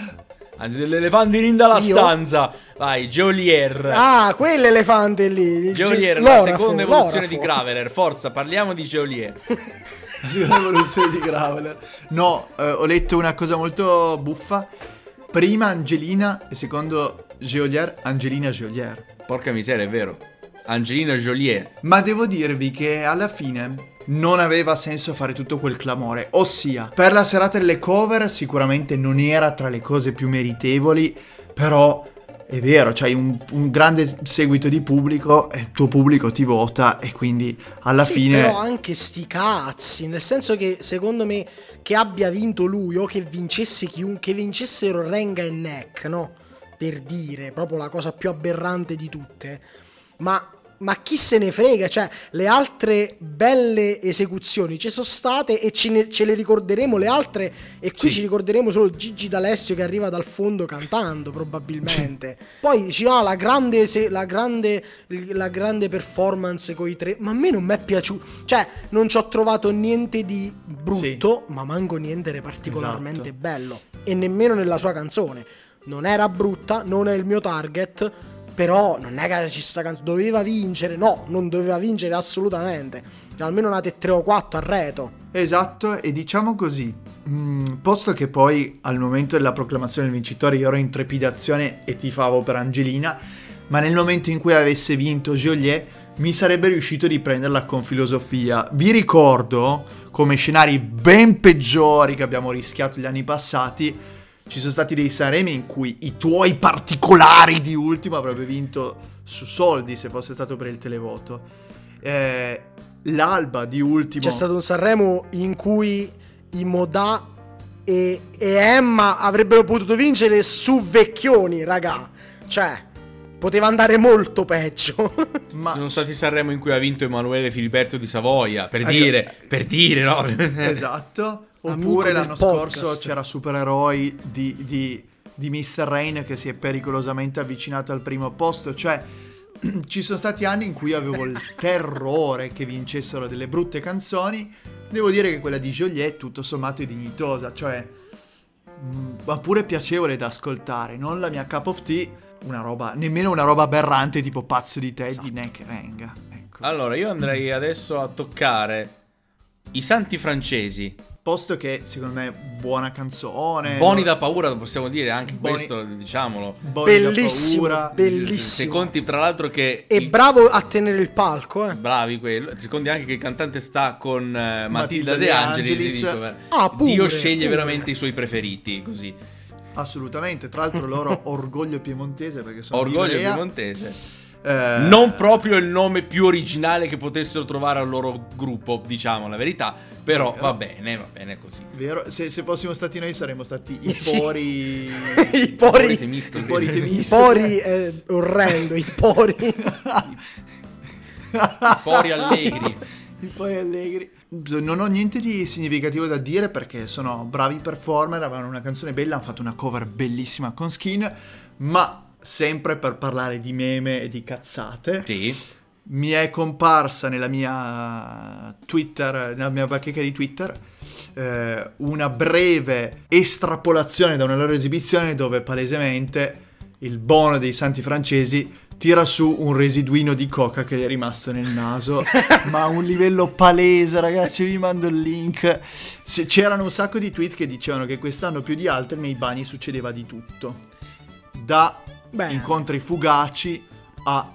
Anzi, dell'elefante in dalla Io? stanza. Vai, Geolier. Ah, quell'elefante lì. Geolier, ge- la l'orafo, seconda evoluzione l'orafo. di Graveler. Forza, parliamo di Geolier. La seconda evoluzione di Graveler. No, eh, ho letto una cosa molto buffa. Prima Angelina e secondo Geolier, Angelina Geolier. Porca miseria, è vero. Angelina Joliet. Ma devo dirvi che alla fine non aveva senso fare tutto quel clamore. Ossia, per la serata delle cover sicuramente non era tra le cose più meritevoli, però è vero, c'hai un, un grande seguito di pubblico e il tuo pubblico ti vota e quindi alla Sì, fine... Però anche sti cazzi. Nel senso che secondo me che abbia vinto lui o che vincesse chiunque, che vincessero Renga e Neck, no? Per dire, proprio la cosa più aberrante di tutte. Ma, ma chi se ne frega? Cioè, le altre belle esecuzioni ci sono state e ce, ne- ce le ricorderemo le altre. E qui Sì. ci ricorderemo solo Gigi D'Alessio che arriva dal fondo cantando, probabilmente. Poi dici, ah, la grande, se- la grande, la grande performance con i tre. Ma a me non mi è piaciuto. Cioè, non ci ho trovato niente di brutto, ma manco niente di particolarmente Esatto. bello. E nemmeno nella sua canzone. Non era brutta, non è il mio target. Però non è che ci sta canzone. Doveva vincere. No, non doveva vincere assolutamente. Cioè, almeno una 3 o 4 a reto. Esatto, e diciamo così, mm, posto che poi al momento della proclamazione del vincitore io ero in trepidazione e tifavo per Angelina, ma nel momento in cui avesse vinto Joliet mi sarebbe riuscito di prenderla con filosofia. Vi ricordo come scenari ben peggiori che abbiamo rischiato gli anni passati, ci sono stati dei Sanremi in cui i tuoi particolari di ultimo avrebbe vinto su soldi se fosse stato per il televoto. Eh, L'alba di ultimo... C'è stato un Sanremo in cui i Modà e, e Emma avrebbero potuto vincere su Vecchioni, raga. Cioè, poteva andare molto peggio. Ma Sono stati Sanremo in cui ha vinto Emanuele Filiberto di Savoia. Per dire, per dire, no? Esatto. Oppure l'anno podcast. scorso c'era Supereroi di, di di Mr. Rain che si è pericolosamente avvicinato al primo posto, cioè ci sono stati anni in cui avevo il terrore che vincessero delle brutte canzoni. Devo dire che quella di Joliet tutto sommato è dignitosa, cioè mm, ma pure piacevole da ascoltare, non la mia cup of tea, una roba, nemmeno una roba aberrante tipo pazzo di te Esatto. di Neck Venga. Ecco. Allora, io andrei adesso a toccare i santi francesi. Posto che secondo me buona canzone. Buoni no- da paura, possiamo dire anche Buoni- questo, diciamolo. buoni da Bellissimo, paura. bellissimo. Se conti, tra l'altro, che. E il- bravo a tenere il palco, eh. Bravi quello. Se conti anche che il cantante sta con eh, Matilda, Matilda De Angelis. Angelis. Ah, pure, Dio sceglie pure. veramente i suoi preferiti. Così. Assolutamente, tra l'altro loro orgoglio piemontese perché sono Orgoglio piemontese. Eh, Non proprio il nome più originale che potessero trovare al loro gruppo, diciamo la verità. Però Vero. va bene, va bene così. Vero? Se, se fossimo stati noi saremmo stati i Sì. pori... I pori, Temistocles. I pori i Temistocles. pori è orrendo, i pori. Pori allegri. I pori allegri. Non ho niente di significativo da dire perché sono bravi performer, avevano una canzone bella, hanno fatto una cover bellissima con Skin, ma sempre per parlare di meme e di cazzate. Sì. mi è comparsa nella mia Twitter, nella mia bacheca di Twitter, eh, una breve estrapolazione da una loro esibizione dove palesemente il buono dei santi francesi tira su un residuino di coca che gli è rimasto nel naso, ma a un livello palese, ragazzi, vi mando il link. C'erano un sacco di tweet che dicevano che quest'anno più di altri nei bagni succedeva di tutto. Da Bene. incontri fugaci a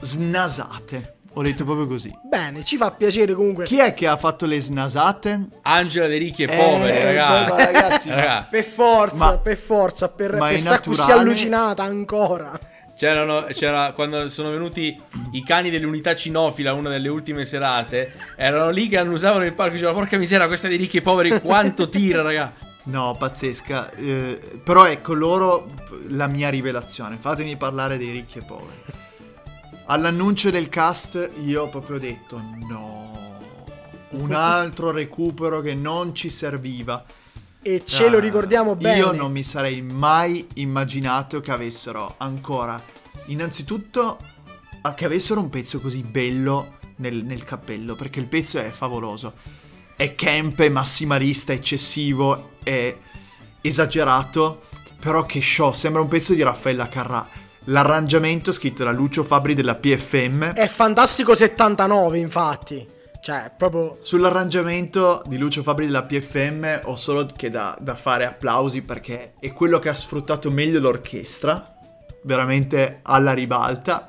snasate. Ho detto proprio così. Bene, ci fa piacere comunque. Chi è che ha fatto le snasate? Angela De Ricchi e Eh, poveri, beh, ragazzi. ma ragazzi, Raga, Per forza, Ma- per forza, per, ma per è stare così naturale? allucinata ancora. C'erano, c'era, quando sono venuti i cani dell'unità cinofila, una delle ultime serate, erano lì che annusavano il palco e dicevano, porca miseria, questa di ricchi e poveri, quanto tira, raga. No, pazzesca. Eh, però ecco loro la mia rivelazione. Fatemi parlare dei ricchi e poveri. All'annuncio del cast io ho proprio detto no. Un altro recupero che non ci serviva. E ce lo Ah, ricordiamo bene. Io non mi sarei mai immaginato che avessero ancora, innanzitutto, che avessero un pezzo così bello nel, nel cappello, perché il pezzo è favoloso. È camp, è massimalista, eccessivo, è esagerato, però che show, sembra un pezzo di Raffaella Carrà. L'arrangiamento scritto da Lucio Fabri della PFM. È fantastico 79, infatti. Cioè, proprio Sull'arrangiamento di Lucio Fabri della PFM ho solo che da, da fare applausi perché è quello che ha sfruttato meglio l'orchestra, veramente alla ribalta.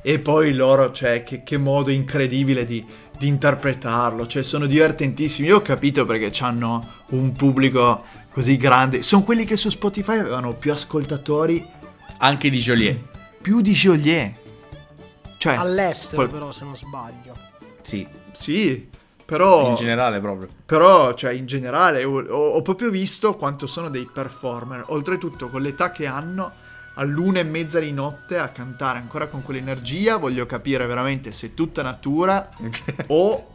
E poi loro, cioè, che, che modo incredibile di, di interpretarlo, cioè, sono divertentissimi. Io ho capito perché hanno un pubblico così grande. Sono quelli che su Spotify avevano più ascoltatori, Anche di Joliet. più di Joliet. Cioè, all'estero, qual- però, se non sbaglio. Sì, sì, però... in generale proprio. Però, cioè, in generale, ho, ho proprio visto quanto sono dei performer. Oltretutto, con l'età che hanno, all'una e mezza di notte a cantare ancora con quell'energia, voglio capire veramente se è tutta natura o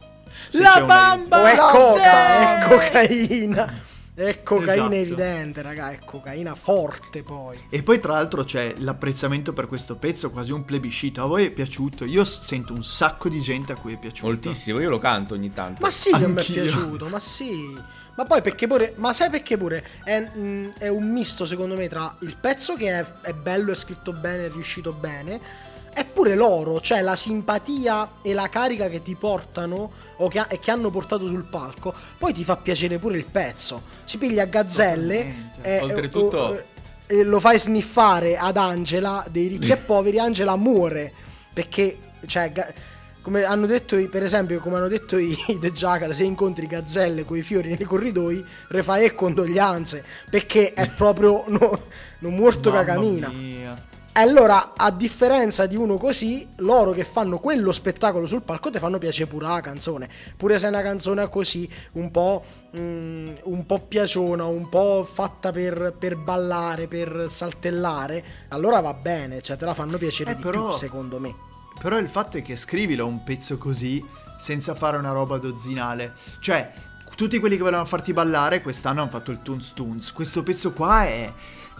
se La bamba! O è coca, è cocaina. È cocaina Esatto. evidente, raga. È cocaina forte, poi. E poi, tra l'altro, c'è l'apprezzamento per questo pezzo, quasi un plebiscito. A voi è piaciuto? Io sento un sacco di gente a cui è piaciuto. Moltissimo, io lo canto ogni tanto. Ma sì, che mi è piaciuto, ma sì. Ma poi perché pure. Ma sai perché pure? È, mm, è un misto, secondo me, tra il pezzo che è, è bello, è scritto bene, è riuscito bene. E pure loro, cioè la simpatia e la carica che ti portano o che, ha- e che hanno portato sul palco, poi ti fa piacere pure il pezzo. Si piglia gazzelle Totalmente. e, Oltretutto- e- e lo fai sniffare ad Angela dei ricchi e poveri. Angela muore perché, cioè, ga- come hanno detto, i- per esempio, come hanno detto i, i The Jackal, se incontri gazzelle con i fiori nei corridoi, refai e condoglianze perché è proprio no, non morto Mamma camina. mia. Allora, a differenza di uno così, loro che fanno quello spettacolo sul palco ti fanno piacere pure la canzone. Pure se è una canzone così, un po', mm, un po' piaciona, un po' fatta per, per ballare, per saltellare, allora va bene, cioè te la fanno piacere Eh, di però- più, secondo me. Però il fatto è che scrivilo un pezzo così senza fare una roba dozzinale. Cioè, tutti quelli che volevano farti ballare quest'anno hanno fatto il Toons Toons. Questo pezzo qua è,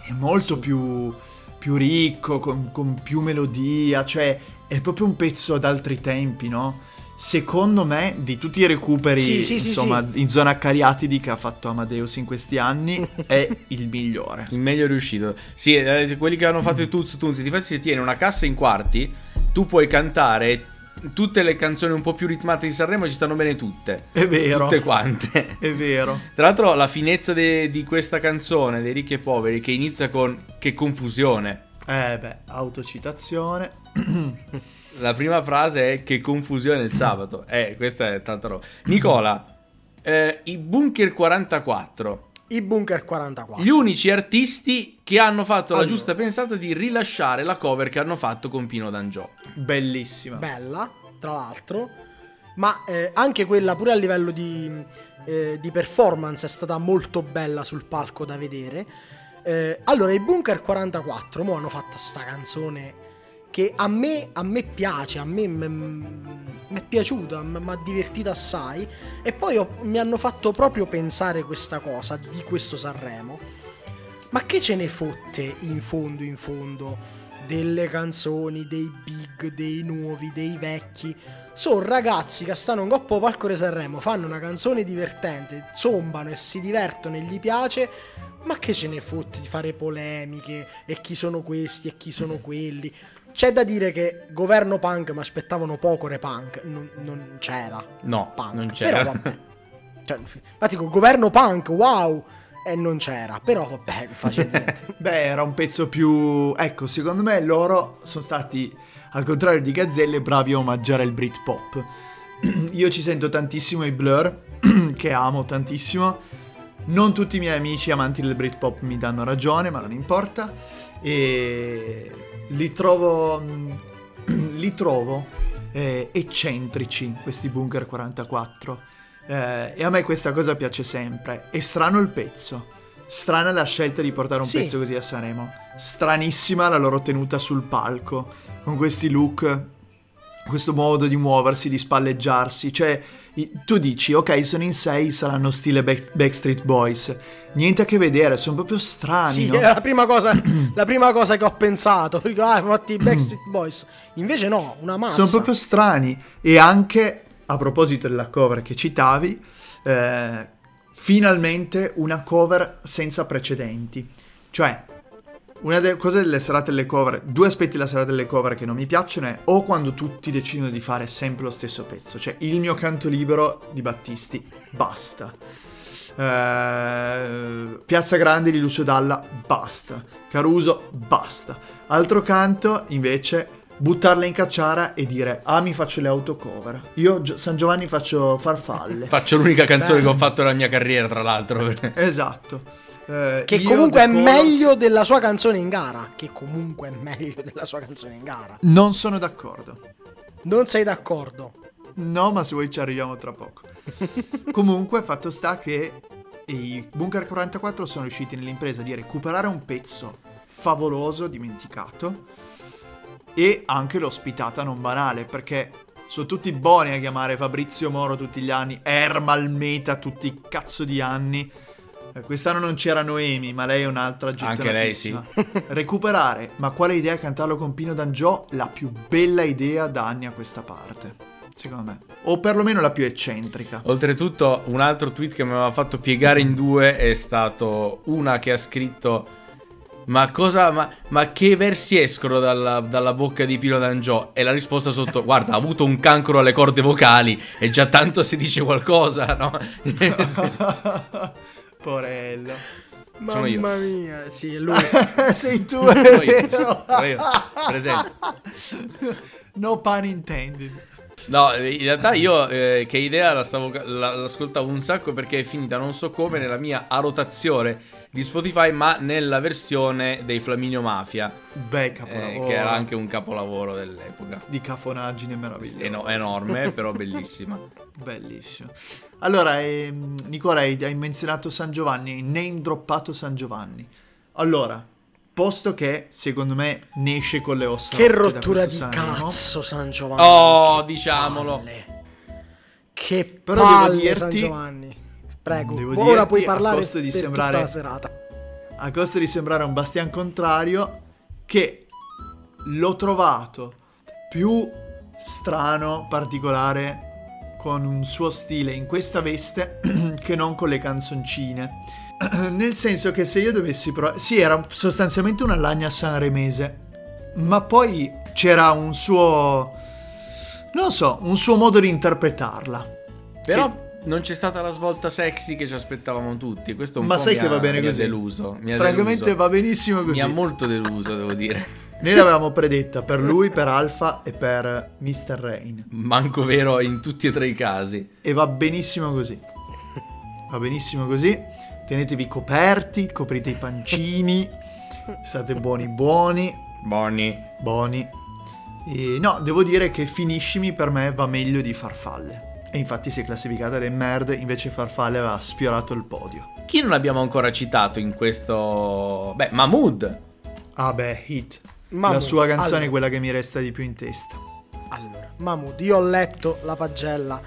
è molto Sì. più, più ricco, con, con più melodia, cioè è proprio un pezzo ad altri tempi, no? Secondo me, di tutti i recuperi, Sì, sì, insomma, sì. in zona cariatidi che ha fatto Amadeus in questi anni, è il migliore. Il meglio riuscito. Sì, eh, quelli che hanno fatto i Tuz Tunzi. Difatti, se tieni una cassa in quarti, tu puoi cantare tutte le canzoni un po' più ritmate di Sanremo, ci stanno bene tutte. È vero, Tutte quante. è vero. Tra l'altro, la finezza de- di questa canzone dei ricchi e poveri, che inizia con che confusione. Eh beh, autocitazione. La prima frase è che confusione il sabato. Eh, questa è tanta roba. Nicola, eh, i Bunker 44. I Bunker 44. Gli unici artisti che hanno fatto la Allora. giusta pensata di rilasciare la cover che hanno fatto con Pino D'Angio. Bellissima. bella, tra l'altro, ma eh, anche quella pure a livello di, eh, di performance è stata molto bella sul palco da vedere. Eh, allora, i Bunker 44 mo hanno fatto sta canzone che a me, a me piace, a me mi è piaciuta, mi ha divertito assai e poi ho- mi hanno fatto proprio pensare questa cosa di questo Sanremo. Ma che ce ne fotte in fondo, in fondo, delle canzoni, dei big, dei nuovi, dei vecchi? Sono ragazzi che stanno in coppa al palco di Sanremo, fanno una canzone divertente, zombano e si divertono e gli piace. Ma che ce ne fotte di fare polemiche e chi sono questi e chi sono quelli? C'è da dire che governo punk mi aspettavano poco re punk, non, non c'era No, punk. non c'era. Però vabbè. Cioè, infatti con governo punk, wow, e non c'era, però vabbè, facile. Beh, era un pezzo più... Ecco, secondo me loro sono stati, al contrario di Gazzelle, bravi a omaggiare il Britpop. Io ci sento tantissimo i Blur, che amo tantissimo. Non tutti i miei amici amanti del Britpop mi danno ragione, ma non importa. E li trovo... li trovo eh, eccentrici, questi Bunker 44. Eh, e a me questa cosa piace sempre. È strano il pezzo. Strana la scelta di portare un Sì. pezzo così a Sanremo. Stranissima la loro tenuta sul palco. Con questi look. Questo modo di muoversi, di spalleggiarsi. Cioè, tu dici, ok, sono in sei, saranno stile Back- Backstreet Boys. Niente a che vedere, sono proprio strani. sì, no? è la prima, cosa, la prima cosa che ho pensato. Perché, ah, hanno fatto i Backstreet Boys. Invece no, una mazza. Sono proprio strani. E anche, a proposito della cover che citavi, eh, finalmente una cover senza precedenti. Cioè, una delle cose delle serate delle cover, due aspetti della serata delle cover che non mi piacciono è o quando tutti decidono di fare sempre lo stesso pezzo, cioè il mio canto libero di Battisti, basta. Eh, Piazza Grande di Lucio Dalla, basta. Caruso, basta. Altro canto, invece, buttarla in cacciara e dire, ah, mi faccio le autocover. Io Gio- San Giovanni faccio farfalle. Faccio l'unica canzone Eh. che ho fatto nella mia carriera, tra l'altro. esatto. Eh, Che comunque è meglio della sua canzone in gara. Che comunque è meglio della sua canzone in gara. Non sono d'accordo. Non sei d'accordo? No, ma se vuoi ci arriviamo tra poco. Comunque, fatto sta che i Bunker 44 sono riusciti nell'impresa di recuperare un pezzo favoloso, dimenticato, e anche l'ospitata non banale, perché sono tutti buoni a chiamare Fabrizio Moro tutti gli anni, Ermal Meta tutti i cazzo di anni. Eh, Quest'anno non c'era Noemi, ma lei è un'altra Anche lei, sì. Recuperare, ma quale idea cantarlo con Pino D'Angio? La più bella idea da anni a questa parte, secondo me. O perlomeno la più eccentrica. Oltretutto, un altro tweet che mi aveva fatto piegare in due è stato una che ha scritto. Ma cosa. Ma, ma che versi escono dalla, dalla bocca di Pino D'Angio? E la risposta sotto: Guarda, ha avuto un cancro alle corde vocali. E già tanto si dice qualcosa, no? Porello. Sono io. Mamma mia, sì, è lui. Sei tu, Sono è io, vero. sono io, presente. No pun intended. No, in realtà io eh, che idea la stavo, la- l'ascoltavo un sacco perché è finita non so come nella mia a rotazione di Spotify, ma nella versione dei Flaminio Mafia, Beh, eh, capolavoro. che era anche un capolavoro dell'epoca. Di cafonaggine meravigliosa. Eno- enorme, però bellissima. Bellissimo. Allora, ehm, Nicola, hai, hai menzionato San Giovanni, hai name droppato San Giovanni. Allora, posto che secondo me ne esce con le ossa che rottura di Sanremo, cazzo, San Giovanni. Oh, diciamolo. palle. Che Però devo palle, dirti- San Giovanni. Prego, Devo ora dirti, puoi a parlare costo di per sembrare- tutta la serata. a costo di sembrare un bastian contrario, che l'ho trovato più strano, particolare, con un suo stile in questa veste che non con le canzoncine. Nel senso che se io dovessi provare... Sì, era sostanzialmente una lagna sanremese, ma poi c'era un suo... Non so, un suo modo di interpretarla. Però non c'è stata la svolta sexy che ci aspettavamo tutti. Questo un Ma po' sai mi che ha- va bene mi ha così? deluso. Mi ha Francamente deluso. va benissimo Mi così. ha molto deluso, devo dire. Noi l'avevamo predetta per lui, per Alfa e per Mr. Rain. Manco vero in tutti e tre i casi. E va benissimo così. Va benissimo così. Tenetevi coperti, coprite i pancini. State buoni buoni. Bonnie. Buoni. E no, devo dire che Finishimi per me va meglio di Farfalle. E infatti si è classificata del merd, invece Farfalle aveva sfiorato il podio. Chi non abbiamo ancora citato in questo... Beh, Mahmood. Ah beh, Hit. Mahmood, La sua canzone allora. è quella che mi resta di più in testa. Allora, Mahmood, io ho letto la pagella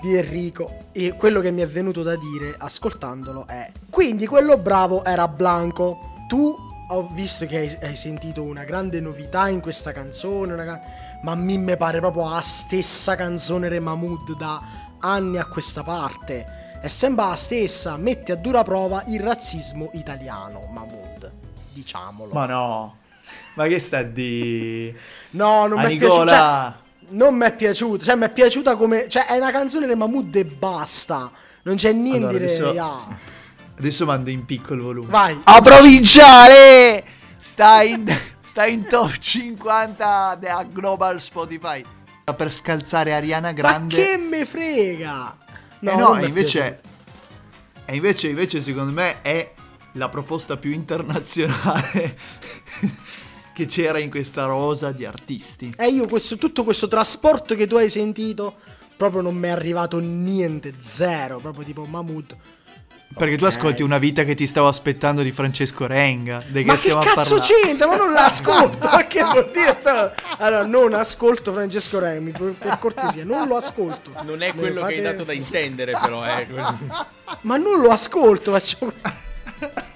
di Enrico e quello che mi è venuto da dire ascoltandolo è quindi quello bravo era Blanco. Tu ho visto che hai, hai sentito una grande novità in questa canzone, una ca- ma a me mi pare proprio la stessa canzone di Mahmood da anni a questa parte. È sempre la stessa, mette a dura prova il razzismo italiano, Mahmood. Diciamolo. Ma no. Ma che sta di... no, non mi è piaciuto. cioè, non mi è piaciuta, cioè mi è piaciuta come... Cioè è una canzone di Mahmood e basta. Non c'è niente Allora, di... adesso- ah. Adesso mando in piccolo volume. Vai. A provinciale! Sta in, sta in top 50 della Global Spotify. Per scalzare Ariana Grande. Ma che me frega? No, non no invece, e invece, invece secondo me è la proposta più internazionale che c'era in questa rosa di artisti. E io questo, tutto questo trasporto che tu hai sentito proprio non mi è arrivato niente, zero, proprio tipo Mahmood. Perché tu Ok. ascolti una vita che ti stavo aspettando di Francesco Renga. Di Ma che stiamo a cazzo c'entra? Ma non l'ascolto. Ma che vuol dire? Allora, non ascolto Francesco Remi, per, per cortesia, non lo ascolto. Non è quello fate- che hai dato da intendere, però. Eh. Ma non lo ascolto, faccio...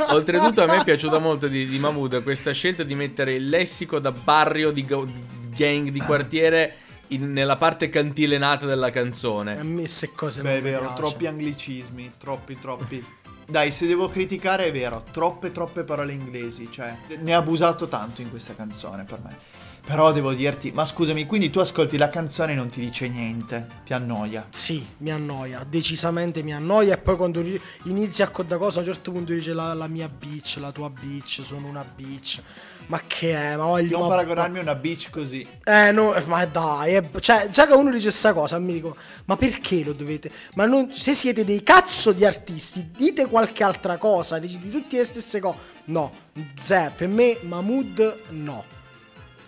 Oltretutto, a me è piaciuta molto di, di Mahmood questa scelta di mettere il lessico da barrio di, go- di gang di quartiere in- nella parte cantilenata della A canzone. me queste cose Beh, non è vero, piacciono. troppi anglicismi, troppi, troppi. Dai, se devo criticare è vero, troppe, troppe parole inglesi, cioè ne ha abusato tanto in questa canzone per me. Però devo dirti, ma scusami, quindi tu ascolti la canzone e non ti dice niente, ti annoia. Sì, mi annoia, decisamente mi annoia e poi quando ri- inizi a da cosa a un certo punto dice la, la mia bitch, la tua bitch, sono una bitch. Ma che è? Ma voglio... Non ma- paragonarmi a una bitch così. Eh, no, ma dai, è- cioè, già che uno dice sta cosa, mi dico, ma perché lo dovete? Ma non, se siete dei cazzo di artisti, dite qualche altra cosa, dite tutte le stesse cose. No, zè, per me Mahmood no.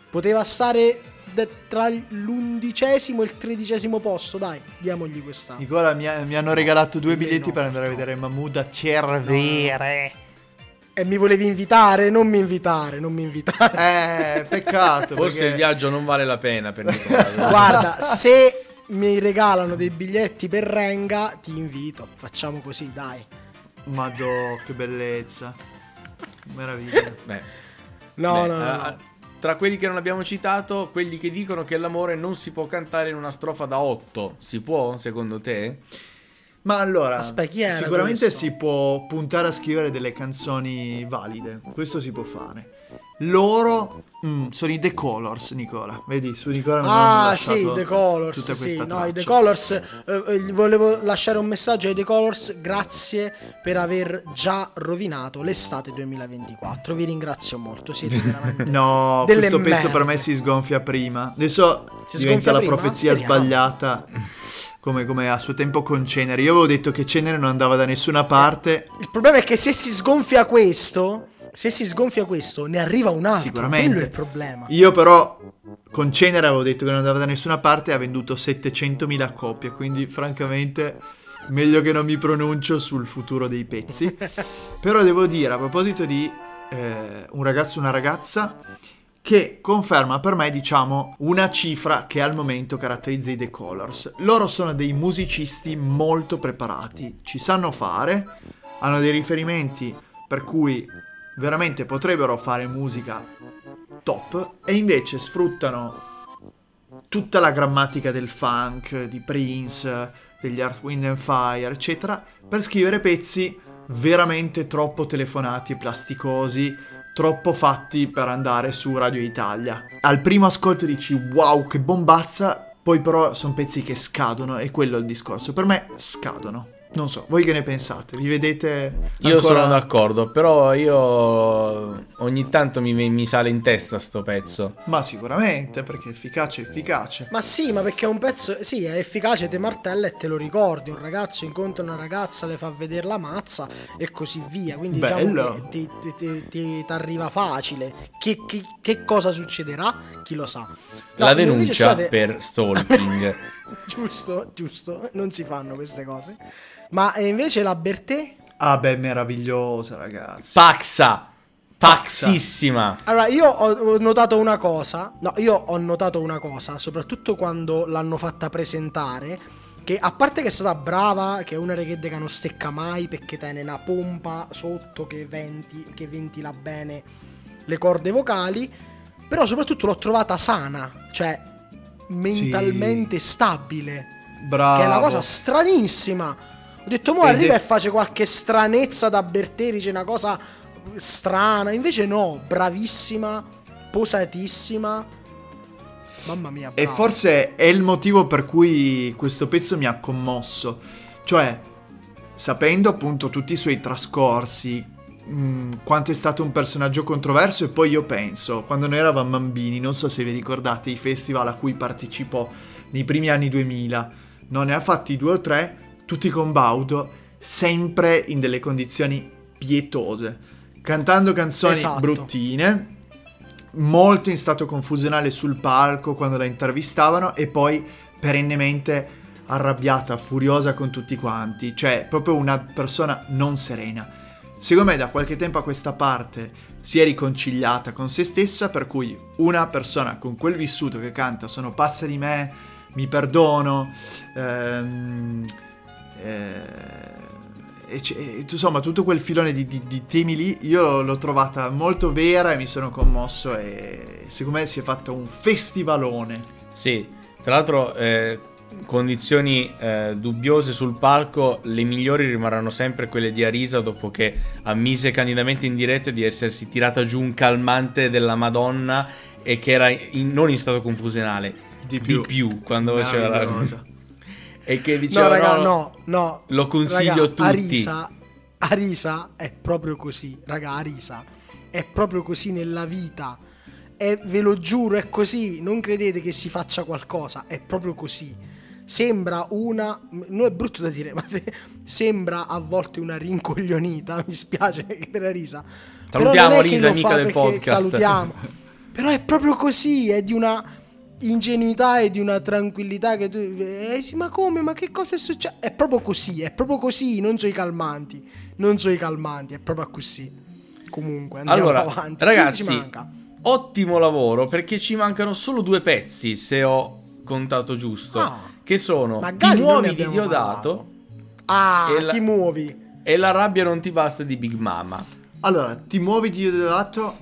Poteva stare tra l'undicesimo e il tredicesimo posto, dai, diamogli questa. Nicola, mi, ha- mi hanno regalato due A biglietti no, per andare a no. vedere Mahmood a Cervere. E mi volevi invitare? Non mi invitare, non mi invitare. Eh, peccato. Forse perché- il viaggio non vale la pena per Nicola. Guarda, se mi regalano dei biglietti per Renga, ti invito. Facciamo così, dai. Madò, che bellezza. Meraviglia. Beh, No, beh, no, no, no. Tra quelli che non abbiamo citato, quelli che dicono che l'amore non si può cantare in una strofa da 8, si può secondo te? Ma allora, Aspetta, sicuramente questo? si può puntare a scrivere delle canzoni valide, questo si può fare. Loro mm, sono i The Colors, Nicola. Vedi, su Nicola non Ah, sì, The Colors. Sì, no, i The. Colors. eh, eh, volevo lasciare un messaggio ai The Colors. Grazie per aver già rovinato l'estate 2024. Vi ringrazio molto. Siete veramente. No, questo pezzo per merde. me si sgonfia prima. Adesso Si diventa la prima? profezia Speriamo. sbagliata. Come, come a suo tempo con Cenere. Io avevo detto che Cenere non andava da nessuna parte. Il problema è che se si sgonfia questo. Se si sgonfia questo, ne arriva un altro. Sicuramente. Quello è il problema. Io però con Cenere avevo detto che non andava da nessuna parte e ha venduto 700.000 copie, quindi francamente meglio che non mi pronuncio sul futuro dei pezzi. però devo dire a proposito di eh, un ragazzo e una ragazza che conferma per me diciamo una cifra che al momento caratterizza i The Colors. Loro sono dei musicisti molto preparati, ci sanno fare, hanno dei riferimenti per cui veramente potrebbero fare musica top e invece sfruttano tutta la grammatica del funk, di Prince, degli Earth, Wind and Fire, eccetera, per scrivere pezzi veramente troppo telefonati e plasticosi, troppo fatti per andare su Radio Italia. Al primo ascolto dici wow che bombazza, poi però sono pezzi che scadono e quello è il discorso. Per me scadono. Non so, voi che ne pensate? Vi vedete? Io ancora- sono d'accordo, però io ogni tanto mi, mi sale in testa sto pezzo. Ma sicuramente, perché efficace, efficace. Ma sì, ma perché è un pezzo, sì, è efficace, te martella e te lo ricordi. Un ragazzo incontra una ragazza, le fa vedere la mazza e così via. Quindi Bello. diciamo che ti, ti- ti- ti- t'arriva facile. Che, che- che cosa succederà? Chi lo sa. No, La invece, denuncia scusate- per stalking. Giusto, giusto, non si fanno queste cose. Ma eh, invece la Bertè? Ah beh, meravigliosa ragazzi. Paxa! Paxissima! Allora, io ho, notato una cosa. No, io ho notato una cosa, soprattutto quando l'hanno fatta presentare. Che a parte che è stata brava, che è una reggae che non stecca mai perché tiene una pompa sotto che, venti, che ventila bene le corde vocali. Però soprattutto l'ho trovata sana, cioè mentalmente stabile. Bravo. Che è una cosa stranissima. Ho detto, mo arriva e face qualche stranezza da Bertè, dice una cosa strana. Invece no, bravissima, posatissima. Mamma mia, E brava. forse è il motivo per cui questo pezzo mi ha commosso. Cioè, sapendo appunto tutti i suoi trascorsi, mh, quanto è stato un personaggio controverso, e poi io penso, quando noi eravamo bambini, non so se vi ricordate i festival a cui partecipò nei primi anni 2000, non ne ha fatti due o tre, tutti con Baudo, sempre in delle condizioni pietose, cantando canzoni Esatto. bruttine, molto in stato confusionale sul palco quando la intervistavano e poi perennemente arrabbiata, furiosa con tutti quanti, cioè proprio una persona non serena. Secondo me da qualche tempo a questa parte si è riconciliata con se stessa, per cui una persona con quel vissuto che canta sono pazza di me, mi perdono, ehm, eh, e c- e, insomma tutto quel filone di, di- di temi lì io l'ho, l'ho trovata molto vera e mi sono commosso e secondo me si è fatto un festivalone. Sì, tra l'altro eh, condizioni eh, dubbiose sul palco, le migliori rimarranno sempre quelle di Arisa dopo che ammise candidamente in diretta di essersi tirata giù un calmante della Madonna e che era in- non in stato confusionale, Di di più. più, quando faceva la... Meravigliosa. e che No, diceva raga, no, no, no. lo consiglio Raga, a tutti. Arisa, Arisa è proprio così, raga, Arisa è proprio così nella vita. E ve lo giuro, è così. Non credete che si faccia qualcosa, è proprio così. Sembra una. Non è brutto da dire, ma se- sembra a volte una rincoglionita. Mi spiace per Arisa. Salutiamo Arisa, amica del podcast. Salutiamo. Però è proprio così, è di una ingenuità e di una tranquillità che tu eh, ma come ma che cosa è successo è proprio così è proprio così non so i calmanti non so i calmanti è proprio così comunque andiamo Allora, avanti ragazzi, ci manca? ottimo lavoro perché ci mancano solo due pezzi, se ho contato giusto, Ah. che sono Ti muovi di Diodato ah E la- ti muovi e La rabbia non ti basta di Big Mama. Allora, ti muovi di Diodato,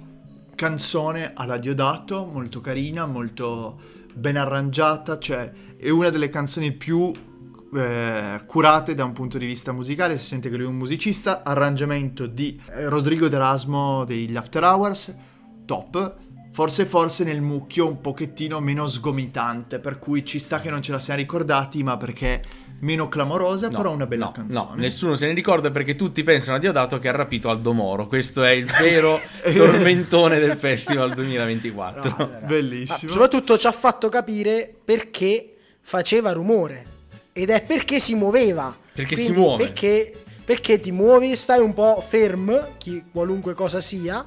canzone alla Diodato, molto carina, molto ben arrangiata, cioè è una delle canzoni più eh, curate da un punto di vista musicale, si sente che lui è un musicista, arrangiamento di eh, Rodrigo D'Erasmo degli After Hours, top. Forse forse nel mucchio un pochettino meno sgomitante, per cui ci sta che non ce la siamo ricordati, ma perché meno clamorosa, No, però una bella no, canzone. No, nessuno se ne ricorda perché tutti pensano a Diodato che ha rapito Aldo Moro. Questo è il vero tormentone del Festival 2024. No, allora. Bellissimo. Ah, soprattutto ci ha fatto capire perché faceva rumore ed è perché si muoveva. Perché si Quindi muove. Perché, perché ti muovi, stai un po' ferm, chi, qualunque cosa sia.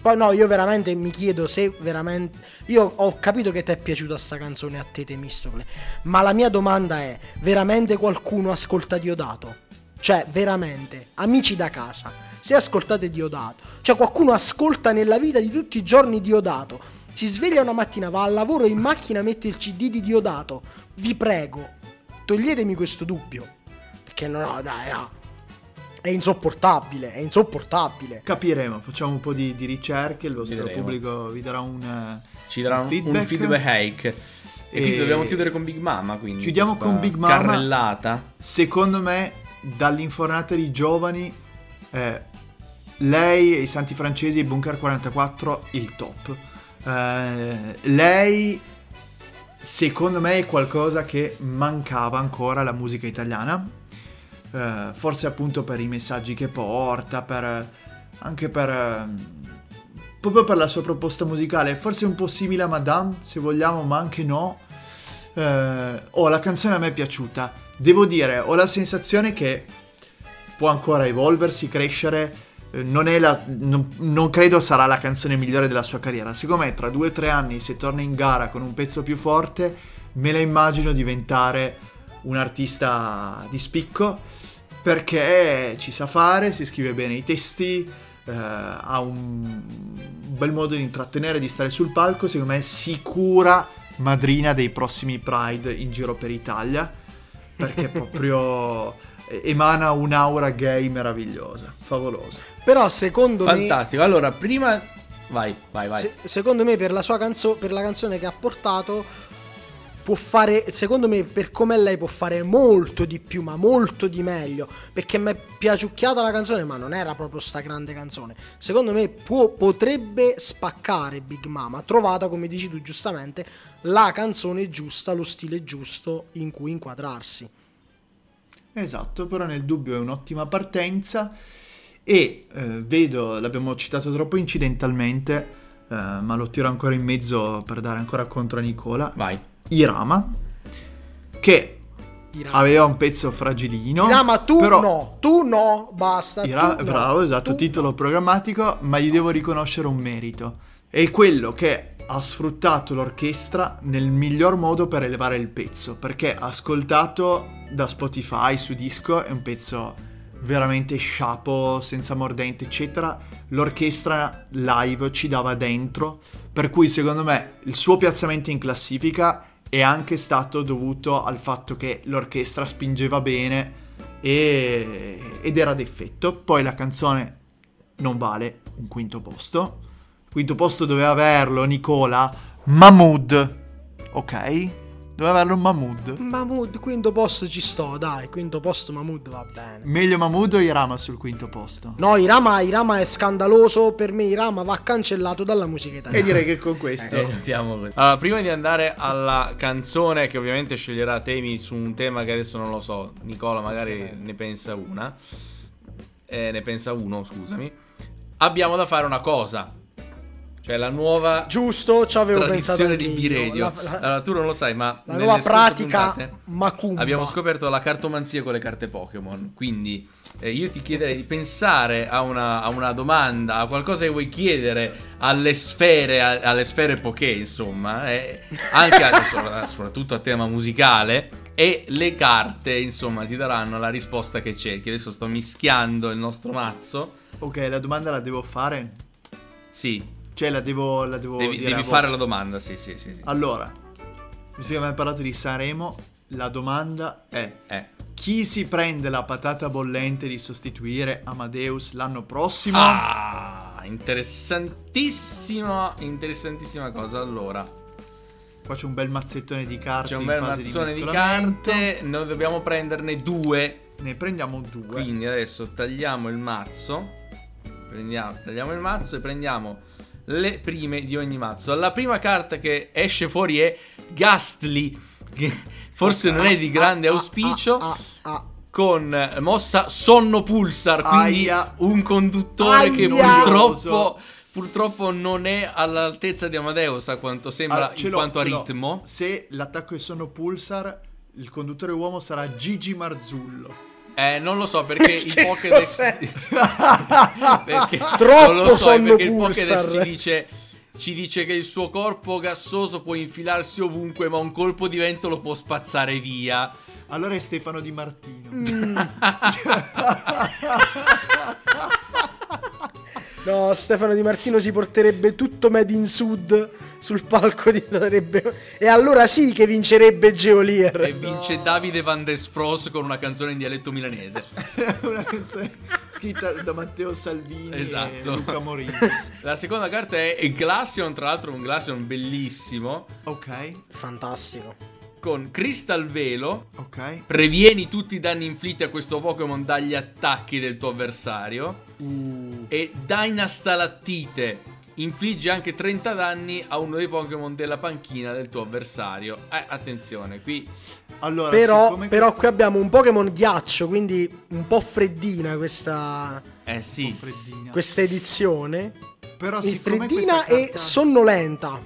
Poi no, io veramente mi chiedo se veramente... Io ho capito che ti è piaciuta sta canzone a te, Temistocle, ma la mia domanda è, veramente qualcuno ascolta Diodato? Cioè, veramente, amici da casa, se ascoltate Diodato, cioè qualcuno ascolta nella vita di tutti i giorni Diodato, si sveglia una mattina, va al lavoro in macchina, mette il CD di Diodato, vi prego, toglietemi questo dubbio, perché no, no, dai, ah. È insopportabile, è insopportabile. Capiremo, facciamo un po' di, di ricerche, il vostro Vedremo. pubblico vi darà un... eh, Ci darà un un feedback. un feedback hike. E, quindi E- dobbiamo chiudere con Big Mama. Quindi Chiudiamo con Big Mama. Carrellata. Secondo me, dall'infornata di giovani, eh, lei e i Santi Francesi e Bunker 44 il top. Eh, lei, secondo me, è qualcosa che mancava ancora alla musica italiana. Eh, forse appunto per i messaggi che porta, per, anche per... eh, proprio per la sua proposta musicale, forse un po' simile a Madame, se vogliamo, ma anche no. Eh, oh, la canzone a me è piaciuta. Devo dire, ho la sensazione che può ancora evolversi, crescere. eh, Non, la, non, non credo sarà la canzone migliore della sua carriera. Secondo me, tra due o tre anni, se torna in gara con un pezzo più forte, me la immagino diventare un artista di spicco perché ci sa fare, si scrive bene i testi, eh, ha un bel modo di intrattenere, di stare sul palco. Secondo me, è sicura madrina dei prossimi Pride in giro per Italia perché proprio emana un'aura gay meravigliosa, favolosa. Però secondo me... Fantastico. Allora, prima. Vai, vai, vai. Se- secondo me per la sua canzone per la canzone che ha portato può fare secondo me per come lei può fare molto di più ma molto di meglio. Perché mi è piaciucchiata la canzone ma non era proprio sta grande canzone. Secondo me può- potrebbe spaccare Big Mama trovata come dici tu giustamente la canzone giusta lo stile giusto in cui inquadrarsi. Esatto, però nel dubbio è un'ottima partenza e eh, vedo, l'abbiamo citato troppo incidentalmente, eh, ma lo tiro ancora in mezzo per dare ancora contro a Nicola, Vai. Irama, che Ira- aveva un pezzo fragilino. Ira, ma tu però no tu no basta Ira- tu no, bravo, esatto, tu titolo no. programmatico, ma gli devo riconoscere un merito. È quello che ha sfruttato l'orchestra nel miglior modo per elevare il pezzo, perché ascoltato da Spotify su disco è un pezzo veramente sciapo, senza mordente, eccetera. L'orchestra live ci dava dentro, per cui secondo me il suo piazzamento in classifica è anche stato dovuto al fatto che l'orchestra spingeva bene e- ed era d'effetto. Poi la canzone non vale un quinto posto. Quinto posto doveva averlo Nicola Mahmood. Ok? Doveva averlo Mahmood. Mahmood, quinto posto ci sto, dai, quinto posto Mahmood va bene. Meglio Mahmood o Irama sul quinto posto? No, Irama, Irama è scandaloso, per me Irama va cancellato dalla musica E italiana. direi che con questo Eh, andiamo così. Allora, prima di andare alla canzone, che ovviamente sceglierà temi su un tema che adesso non lo so, Nicola magari ne pensa una, eh, ne pensa uno, scusami. Abbiamo da fare una cosa, cioè la nuova Giusto, ci avevo pensato di io. B-Radio. La, la- Allora, tu non lo sai, ma la nuova pratica Macumba. Abbiamo scoperto la cartomanzia con le carte Pokémon. Quindi eh, io ti chiederei di pensare a una, a una domanda, a qualcosa che vuoi chiedere alle sfere, a- alle sfere Poké, insomma, eh, anche a- soprattutto a tema musicale. E le carte, insomma, ti daranno la risposta che cerchi. Adesso sto mischiando il nostro mazzo. Ok, la domanda la devo fare? Sì, Cioè la devo, la devo devi, devi fare la domanda. Sì, sì, sì. sì. Allora, visto che abbiamo parlato di Sanremo, la domanda è Eh. chi si prende la patata bollente di sostituire Amadeus l'anno prossimo? Ah, interessantissima, interessantissima cosa. Allora, Qua c'è un bel mazzettone di carte c'è un in bel fase mazzone di mescolamento. carte. Noi dobbiamo prenderne due. Ne prendiamo due. Quindi adesso tagliamo il mazzo. Prendiamo, tagliamo il mazzo e prendiamo le prime di ogni mazzo. La prima carta che esce fuori è Gastly. Che forse non è di grande Ah, ah, auspicio. ah, ah, ah. Con mossa Sonno Pulsar. Quindi Aia. un conduttore che Aia. purtroppo. Purtroppo non è all'altezza di Amadeus a quanto sembra ce in quanto a ritmo. Se l'attacco è sono Pulsar, il conduttore uomo sarà Gigi Marzullo. Eh, non lo so perché il Che Pokédex. perché, Troppo non lo so, sonno perché il Pokédex ci dice. Ci dice che il suo corpo gassoso può infilarsi ovunque, ma un colpo di vento lo può spazzare via. Allora è Stefano Di Martino. Mm. No, Stefano Di Martino si porterebbe tutto Made in Sud sul palco di sarebbe... E allora sì che vincerebbe Geolier. E vince Davide Van Desfros con una canzone in dialetto milanese. Una canzone scritta da Matteo Salvini Esatto. e Luca Morini. La seconda carta è Glaceon, tra l'altro un Glaceon bellissimo, Ok, Fantastico. con Crystal Velo. ok. Previeni tutti i danni inflitti a questo Pokémon dagli attacchi del tuo avversario. Uh, E Dynastalattite. Infligge anche 30 danni a uno dei Pokémon della panchina del tuo avversario. Eh, attenzione, qui Allora, però, però qui abbiamo un Pokémon ghiaccio, quindi un po' freddina questa, Eh sì. freddina. questa edizione. Però E freddina questa e carta- sonnolenta.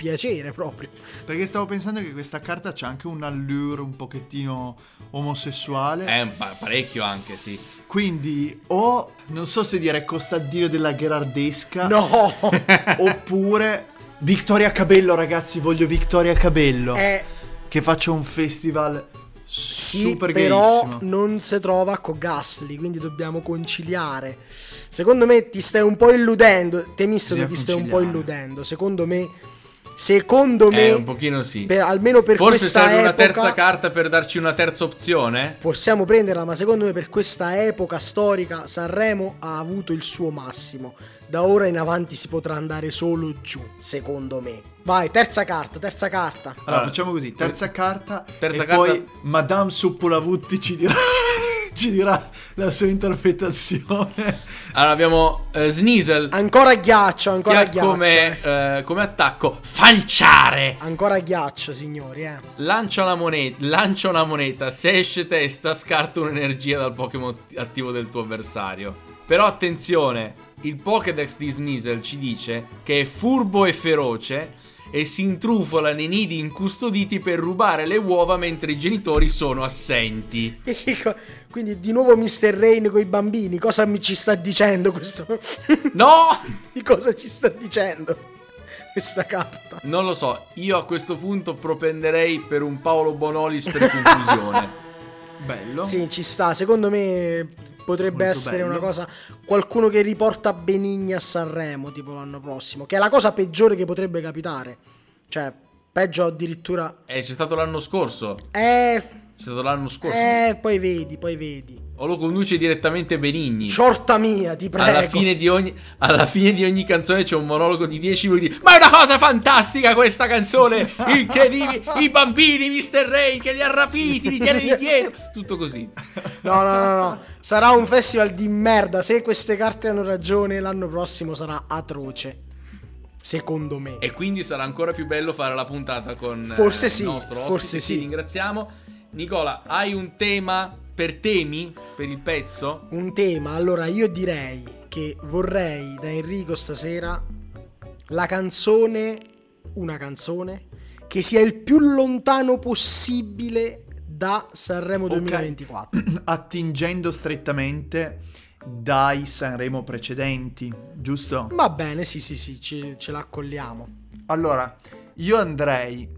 Piacere proprio. Perché stavo pensando che questa carta c'ha anche un allure un pochettino omosessuale. Eh, pa- parecchio anche, sì. Quindi o non so se dire costantino della Gherardesca No! oppure Vittoria Cabello, ragazzi, voglio Vittoria Cabello Eh, che faccia un festival sì, super però gayissimo. non si trova con Gasly, quindi dobbiamo conciliare. Secondo me ti stai un po' illudendo. Temisto che ti stai un po' illudendo. Secondo me, secondo me, Eh, un pochino sì. per- almeno per Forse questa serve una epoca, terza carta per darci una terza opzione? Possiamo prenderla, ma secondo me per questa epoca storica Sanremo ha avuto il suo massimo. Da ora in avanti si potrà andare solo giù, secondo me. Vai, terza carta, terza carta. Allora, Allora, facciamo così, terza carta terza e carta- poi Madame Suppolavutti ci dirà, ci dirà la sua interpretazione. Allora abbiamo eh, Sneasel Ancora ghiaccio, ancora ghiaccio. come, eh. eh, come attacco falciare. Ancora ghiaccio, signori, eh. Lancia una moneta, lancia una moneta, se esce testa scarta un'energia dal Pokémon attivo del tuo avversario. Però attenzione, il Pokédex di Sneasel ci dice che è furbo e feroce e si intrufola nei nidi incustoditi per rubare le uova mentre i genitori sono assenti. Quindi di nuovo Mr. Rain con i bambini, cosa mi ci sta dicendo questo? No! di cosa ci sta dicendo questa carta? Non lo so, io a questo punto propenderei per un Paolo Bonolis per conclusione. Bello. Sì, ci sta. Secondo me potrebbe Molto essere bello. una cosa. Qualcuno che riporta Benigni a Sanremo, tipo l'anno prossimo. Che è la cosa peggiore che potrebbe capitare. Cioè, peggio addirittura. Eh, c'è stato l'anno scorso. Eh. C'è stato l'anno scorso. Eh, poi vedi, poi vedi. O lo conduce direttamente Benigni. Ciorta mia, ti prego. Alla fine, di ogni, alla fine di ogni canzone c'è un monologo di 10 minuti. Ma è una cosa fantastica questa canzone! Incredibile! I bambini, Mr. Ray, che li ha rapiti, li tiene indietro. Tutto così. No, no, no, no. Sarà un festival di merda. Se queste carte hanno ragione, l'anno prossimo sarà atroce. Secondo me. E quindi sarà ancora più bello fare la puntata con eh, Forse il sì, nostro ospite. forse sì. ringraziamo. Nicola, hai un tema per temi per il pezzo? Un tema. Allora, io direi che vorrei da Enrico stasera la canzone. Una canzone che sia il più lontano possibile da Sanremo Ok. 2024. Attingendo strettamente dai Sanremo precedenti, giusto? Va bene, sì, sì, sì, ce, ce la accolliamo. Allora, io andrei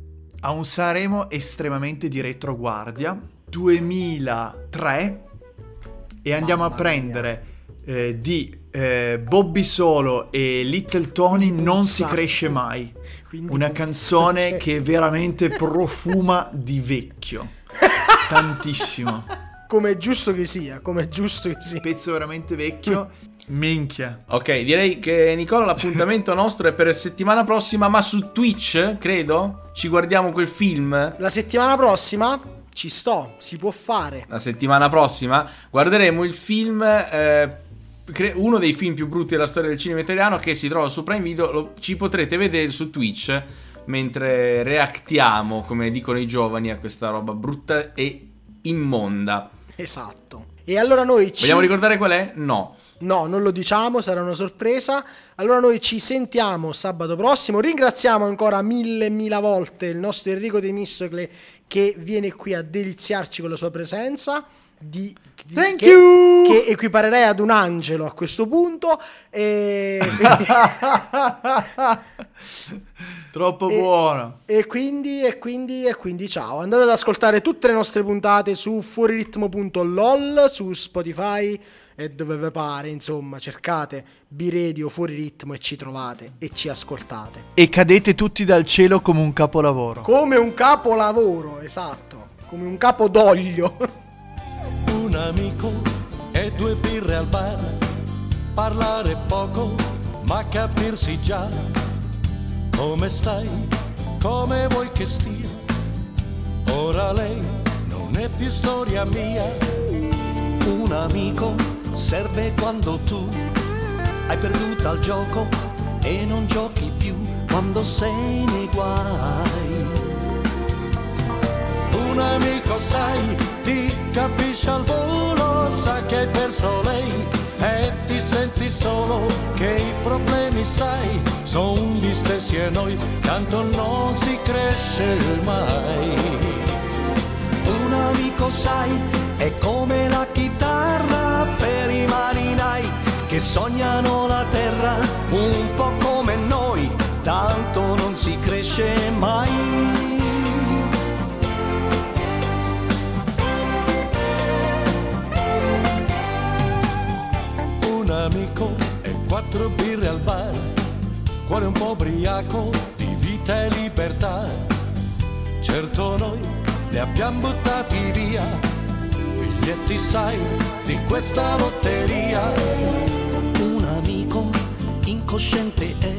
a un Sanremo estremamente di retroguardia, 2003, e andiamo Mamma a prendere eh, di eh, Bobby Solo e Little Tony Non si cresce mai. Quindi Una canzone cioè- che veramente profuma di vecchio. Tantissimo. Come è giusto che sia, come è giusto che sia. Pezzo veramente vecchio. Minchia. Ok, direi che Nicola l'appuntamento nostro è per settimana prossima, ma su Twitch, credo, ci guardiamo quel film. La settimana prossima ci sto, si può fare. La settimana prossima guarderemo il film, eh, cre- uno dei film più brutti della storia del cinema italiano che si trova su Prime Video, lo- ci potrete vedere su Twitch mentre reactiamo, come dicono i giovani, a questa roba brutta e immonda. Esatto. E allora noi ci... Vogliamo ricordare qual è? No. No, non lo diciamo, sarà una sorpresa. Allora noi ci sentiamo sabato prossimo. Ringraziamo ancora mille, mille volte il nostro Enrico De Mistocle che viene qui a deliziarci con la sua presenza. Di, Thank che, you! che equiparerei ad un angelo a questo punto. E quindi- Troppo E- buono. E quindi, e quindi, e quindi ciao. Andate ad ascoltare tutte le nostre puntate su fuoriritmo.lol, su Spotify e dove vi pare, insomma, cercate B-Radio Fuori Ritmo e ci trovate e ci ascoltate. E cadete tutti dal cielo come un capolavoro. Come un capolavoro, esatto, come un capo d'olio. un amico e due birre al bar, parlare poco ma capirsi già. Come stai? Come vuoi che stia? Ora lei non è più storia mia. Un amico serve quando tu hai perduto al gioco e non giochi più quando sei nei guai. Un amico sai, ti capisce al volo, sa che hai perso lei e ti senti solo che i problemi sai, sono gli stessi e noi, tanto non si cresce mai. Un amico sai, è come la chitarra per i marinai che sognano la terra un po' come noi, tanto non si cresce mai. Quattro birre al bar, cuore un po' ubriaco di vita e libertà. Certo noi li abbiamo buttati via, biglietti sai di questa lotteria. Un amico incosciente è,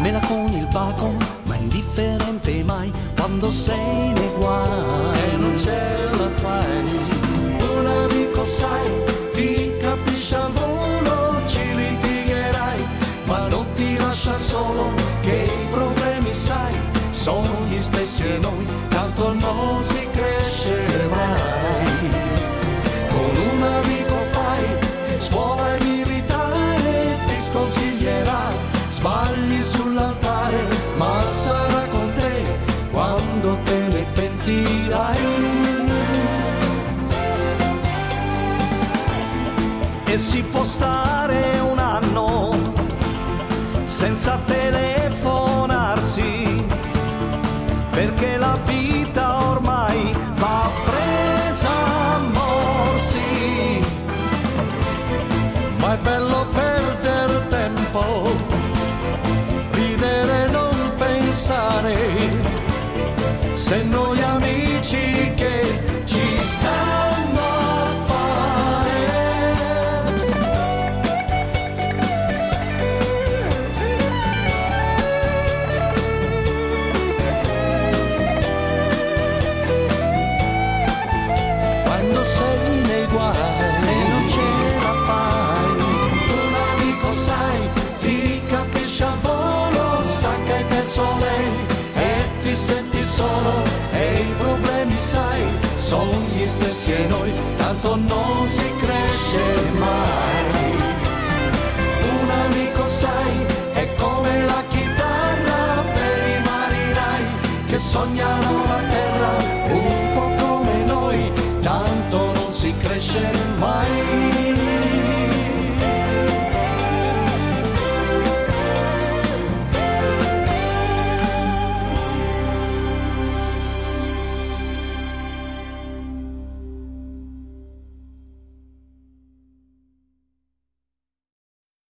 mela con il baco, ma indifferente mai quando sei nei guai. E non ce la fai. Un amico sai, ti senza telefonarsi, perché la vita ormai va presa a morsi. Ma è bello perdere tempo, ridere e non pensare, se noi ragazzi e noi, tanto non si cresce mai. Un amico sai, è come la chitarra per i marinai che sognano la terra un po' come noi, tanto non si cresce mai.